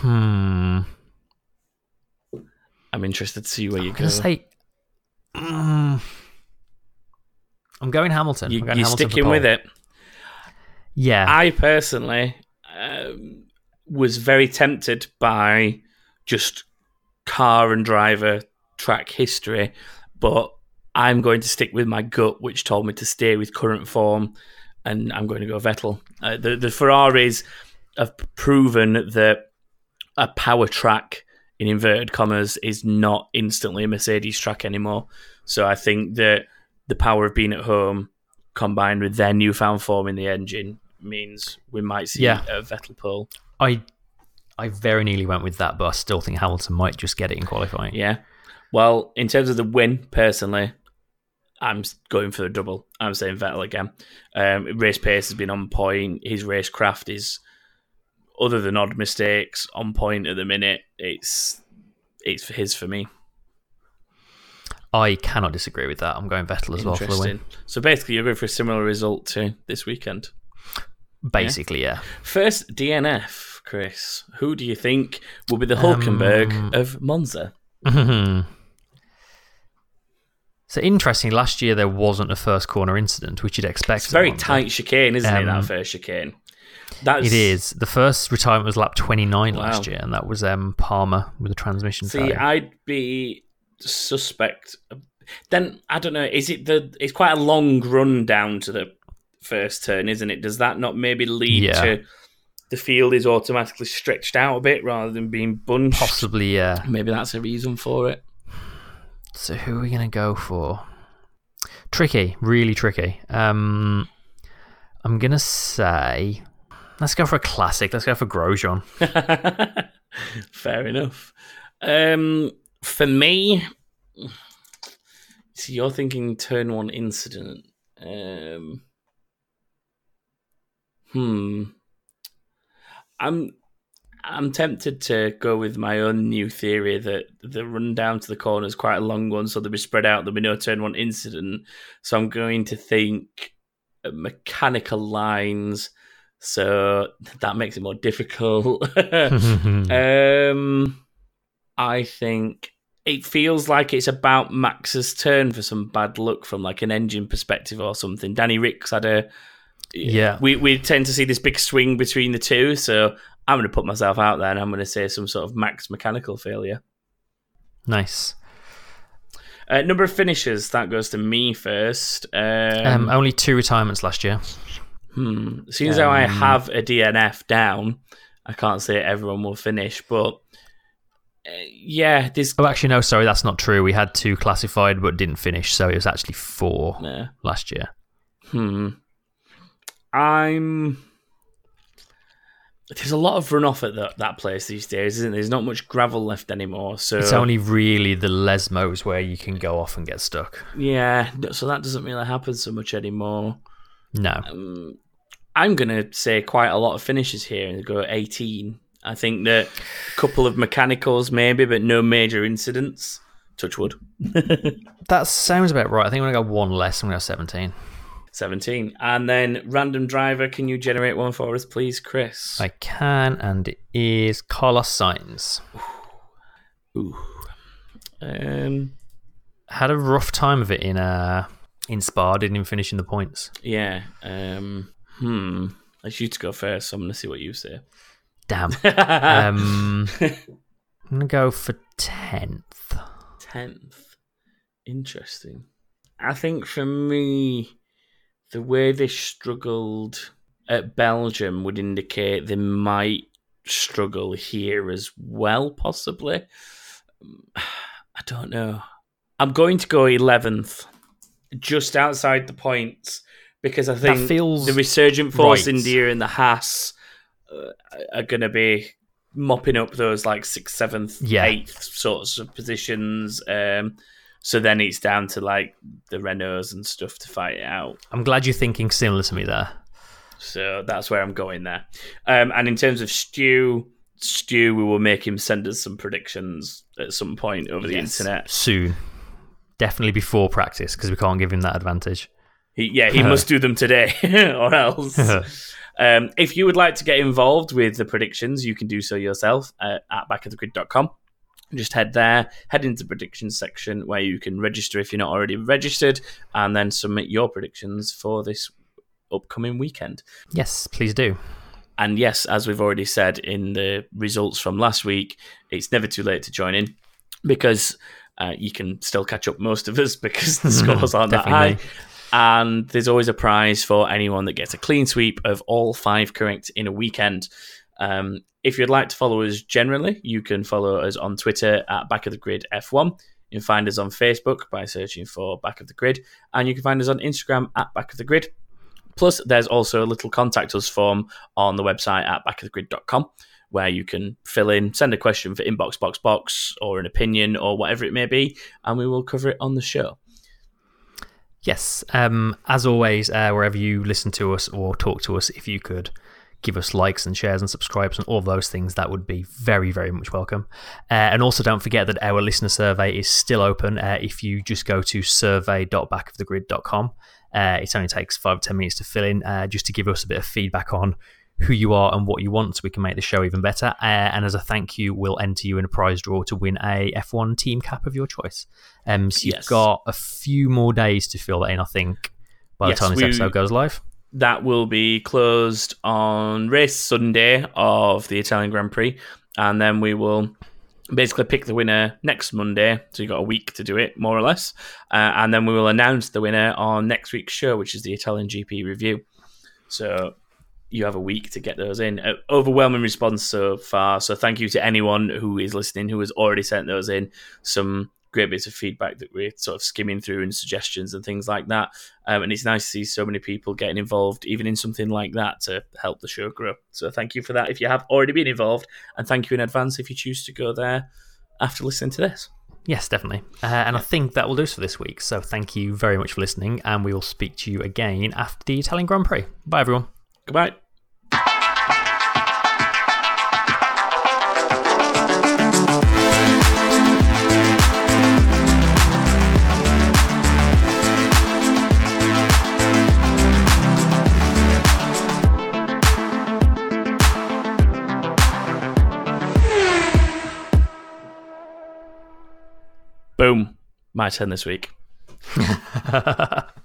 Speaker 6: Hmm.
Speaker 7: I'm interested to see where you
Speaker 6: I'm
Speaker 7: go.
Speaker 6: going to say. Mm, I'm going Hamilton.
Speaker 7: you, you're
Speaker 6: Hamilton
Speaker 7: sticking with it.
Speaker 6: Yeah.
Speaker 7: I personally um, was very tempted by just car and driver track history, but I'm going to stick with my gut, which told me to stay with current form, and I'm going to go Vettel. Uh, the the Ferraris have proven that a power track in inverted commas is not instantly a Mercedes track anymore. So I think that the power of being at home combined with their newfound form in the engine means we might see
Speaker 6: Yeah.
Speaker 7: a Vettel pole.
Speaker 6: I I very nearly went with that, but I still think Hamilton might just get it in qualifying.
Speaker 7: Yeah. Well, in terms of the win, personally, I'm going for the double. I'm saying Vettel again. Um, race pace has been on point. His racecraft is, other than odd mistakes, on point at the minute. It's it's his for me.
Speaker 6: I cannot disagree with that. I'm going Vettel as well for the win.
Speaker 7: So basically, you're going for a similar result to this weekend.
Speaker 6: Basically, yeah.
Speaker 7: First DNF, Chris. Who do you think will be the Hulkenberg
Speaker 6: Um,
Speaker 7: of Monza? [laughs]
Speaker 6: so interesting. Last year there wasn't a first corner incident, which you'd expect.
Speaker 7: It's a very tight chicane, isn't it? That
Speaker 6: Um,
Speaker 7: first chicane. That's,
Speaker 6: It is. The first retirement was lap 29
Speaker 7: Wow.
Speaker 6: last year, and that was um, Palmer with a transmission
Speaker 7: See,
Speaker 6: failure.
Speaker 7: I'd be suspect. Then I don't know. Is it the? It's quite a long run down to the first turn, isn't it? Does that not maybe lead
Speaker 6: Yeah.
Speaker 7: to the field is automatically stretched out a bit rather than being bunched?
Speaker 6: Possibly, yeah.
Speaker 7: Maybe that's a reason for it.
Speaker 6: So who are we going to go for? Tricky, really tricky. Um, I'm going to say, let's go for a classic. Let's go for Grosjean. [laughs]
Speaker 7: Fair enough. Um, for me, so you're thinking turn one incident. Um, hmm. I'm I'm tempted to go with my own new theory that the run down to the corner is quite a long one, so they'll be spread out. There'll be no turn one incident. So I'm going to think mechanical lines. So [laughs] that makes it more difficult. [laughs] Um, I think it feels like it's about Max's turn for some bad luck from like an engine perspective or something. Danny Ricks had a
Speaker 6: Yeah.
Speaker 7: We we tend to see this big swing between the two, so I'm going to put myself out there and I'm going to say some sort of Max mechanical failure.
Speaker 6: Nice.
Speaker 7: Uh, number of finishes that goes to me first. Um,
Speaker 6: Um, only two retirements last year.
Speaker 7: Hmm. Seeing as how I
Speaker 6: Um,
Speaker 7: have a DNF down, I can't say everyone will finish, but uh, yeah, this.
Speaker 6: Oh, actually, no, sorry, that's not true. We had two classified but didn't finish, so it was actually four
Speaker 7: Yeah.
Speaker 6: last year.
Speaker 7: Hmm. I'm. There's a lot of runoff at that that place these days, isn't there? There's not much gravel left anymore. So
Speaker 6: It's only really the Lesmos where you can go off and get stuck.
Speaker 7: yeah, so that doesn't really happen so much anymore.
Speaker 6: No.
Speaker 7: Um, I'm gonna say quite a lot of finishes here and go 18. I think that a couple of mechanicals maybe, but no major incidents. Touch wood. [laughs]
Speaker 6: That sounds about right. I think I'm going to go one less. I'm going to go 17.
Speaker 7: 17. And then random driver, can you generate one for us, please, Chris?
Speaker 6: I can, and it is Carlos Sainz.
Speaker 7: Ooh. Um,
Speaker 6: Had a rough time of it in uh, in Spa, didn't even finish in the points.
Speaker 7: yeah. Um, hmm. I should you to go first, so I'm going to see what you say.
Speaker 6: Damn. [laughs] um, I'm going to go for 10th.
Speaker 7: 10th. Interesting. I think for me, the way they struggled at Belgium would indicate they might struggle here as well, possibly. [sighs] I don't know. I'm going to go 11th, just outside the points, because I think
Speaker 6: feels
Speaker 7: the Resurgent Force
Speaker 6: right.
Speaker 7: India and the Haas uh, are going to be mopping up those like sixth, seventh,
Speaker 6: Yeah.
Speaker 7: eighth sorts of positions. Um, so then it's down to like the Renaults and stuff to fight it out.
Speaker 6: I'm glad you're thinking similar to me there.
Speaker 7: So that's where I'm going there. Um, and in terms of Stu, Stu, we will make him send us some predictions at some point over the internet.
Speaker 6: Soon. Definitely before practice, because we can't give him that advantage.
Speaker 7: He, yeah, he must [laughs] do them today, [laughs] or else. [laughs] um, if you would like to get involved with the predictions, you can do so yourself uh, at backofthegrid.com. Just head there, head into the predictions section where you can register if you're not already registered, and then submit your predictions for this upcoming weekend.
Speaker 6: Yes, please do.
Speaker 7: And yes, as we've already said in the results from last week, it's never too late to join in because uh, you can still catch up most of us because the scores aren't that high. And there's always a prize for anyone that gets a clean sweep of all five correct in a weekend. Um, if you'd like to follow us generally, you can follow us on Twitter at Back of the Grid F1. You can find us on Facebook by searching for Back of the Grid, and you can find us on Instagram at Back of the Grid. Plus, there's also a little contact us form on the website at backofthegrid.com where you can fill in, send a question for Inbox Box Box or an opinion or whatever it may be, and we will cover it on the show.
Speaker 6: Yes. Um, as always, uh, wherever you listen to us or talk to us, if you could give us likes and shares and subscribes and all those things, that would be very, very much welcome. Uh, and also, don't forget that our listener survey is still open. Uh, if you just go to survey.backofthegrid.com, uh, it only takes five or 10 minutes to fill in uh, just to give us a bit of feedback on who you are and what you want so we can make the show even better. Uh, and as a thank you, we'll enter you in a prize draw to win a F1 team cap of your choice. Um, so you've got a few more days to fill that in, I think, by the
Speaker 7: Yes,
Speaker 6: time this episode goes live.
Speaker 7: that will be closed on race Sunday of the Italian Grand Prix, and then we will basically pick the winner next Monday. So you've got a week to do it, more or less, uh, and then we will announce the winner on next week's show, which is the Italian GP review. So you have a week to get those in. Uh, overwhelming response so far. So thank you to anyone who is listening who has already sent those in. Some great bits of feedback that we're sort of skimming through and suggestions and things like that. Um, and it's nice to see so many people getting involved, even in something like that, to help the show grow. So thank you for that if you have already been involved, and thank you in advance if you choose to go there after listening to this.
Speaker 6: Yes, definitely. Uh, and I think that will do us for this week. So thank you very much for listening, and we will speak to you again after the Italian Grand Prix. Bye, everyone.
Speaker 7: Goodbye. Boom. My turn this week. [laughs] [laughs]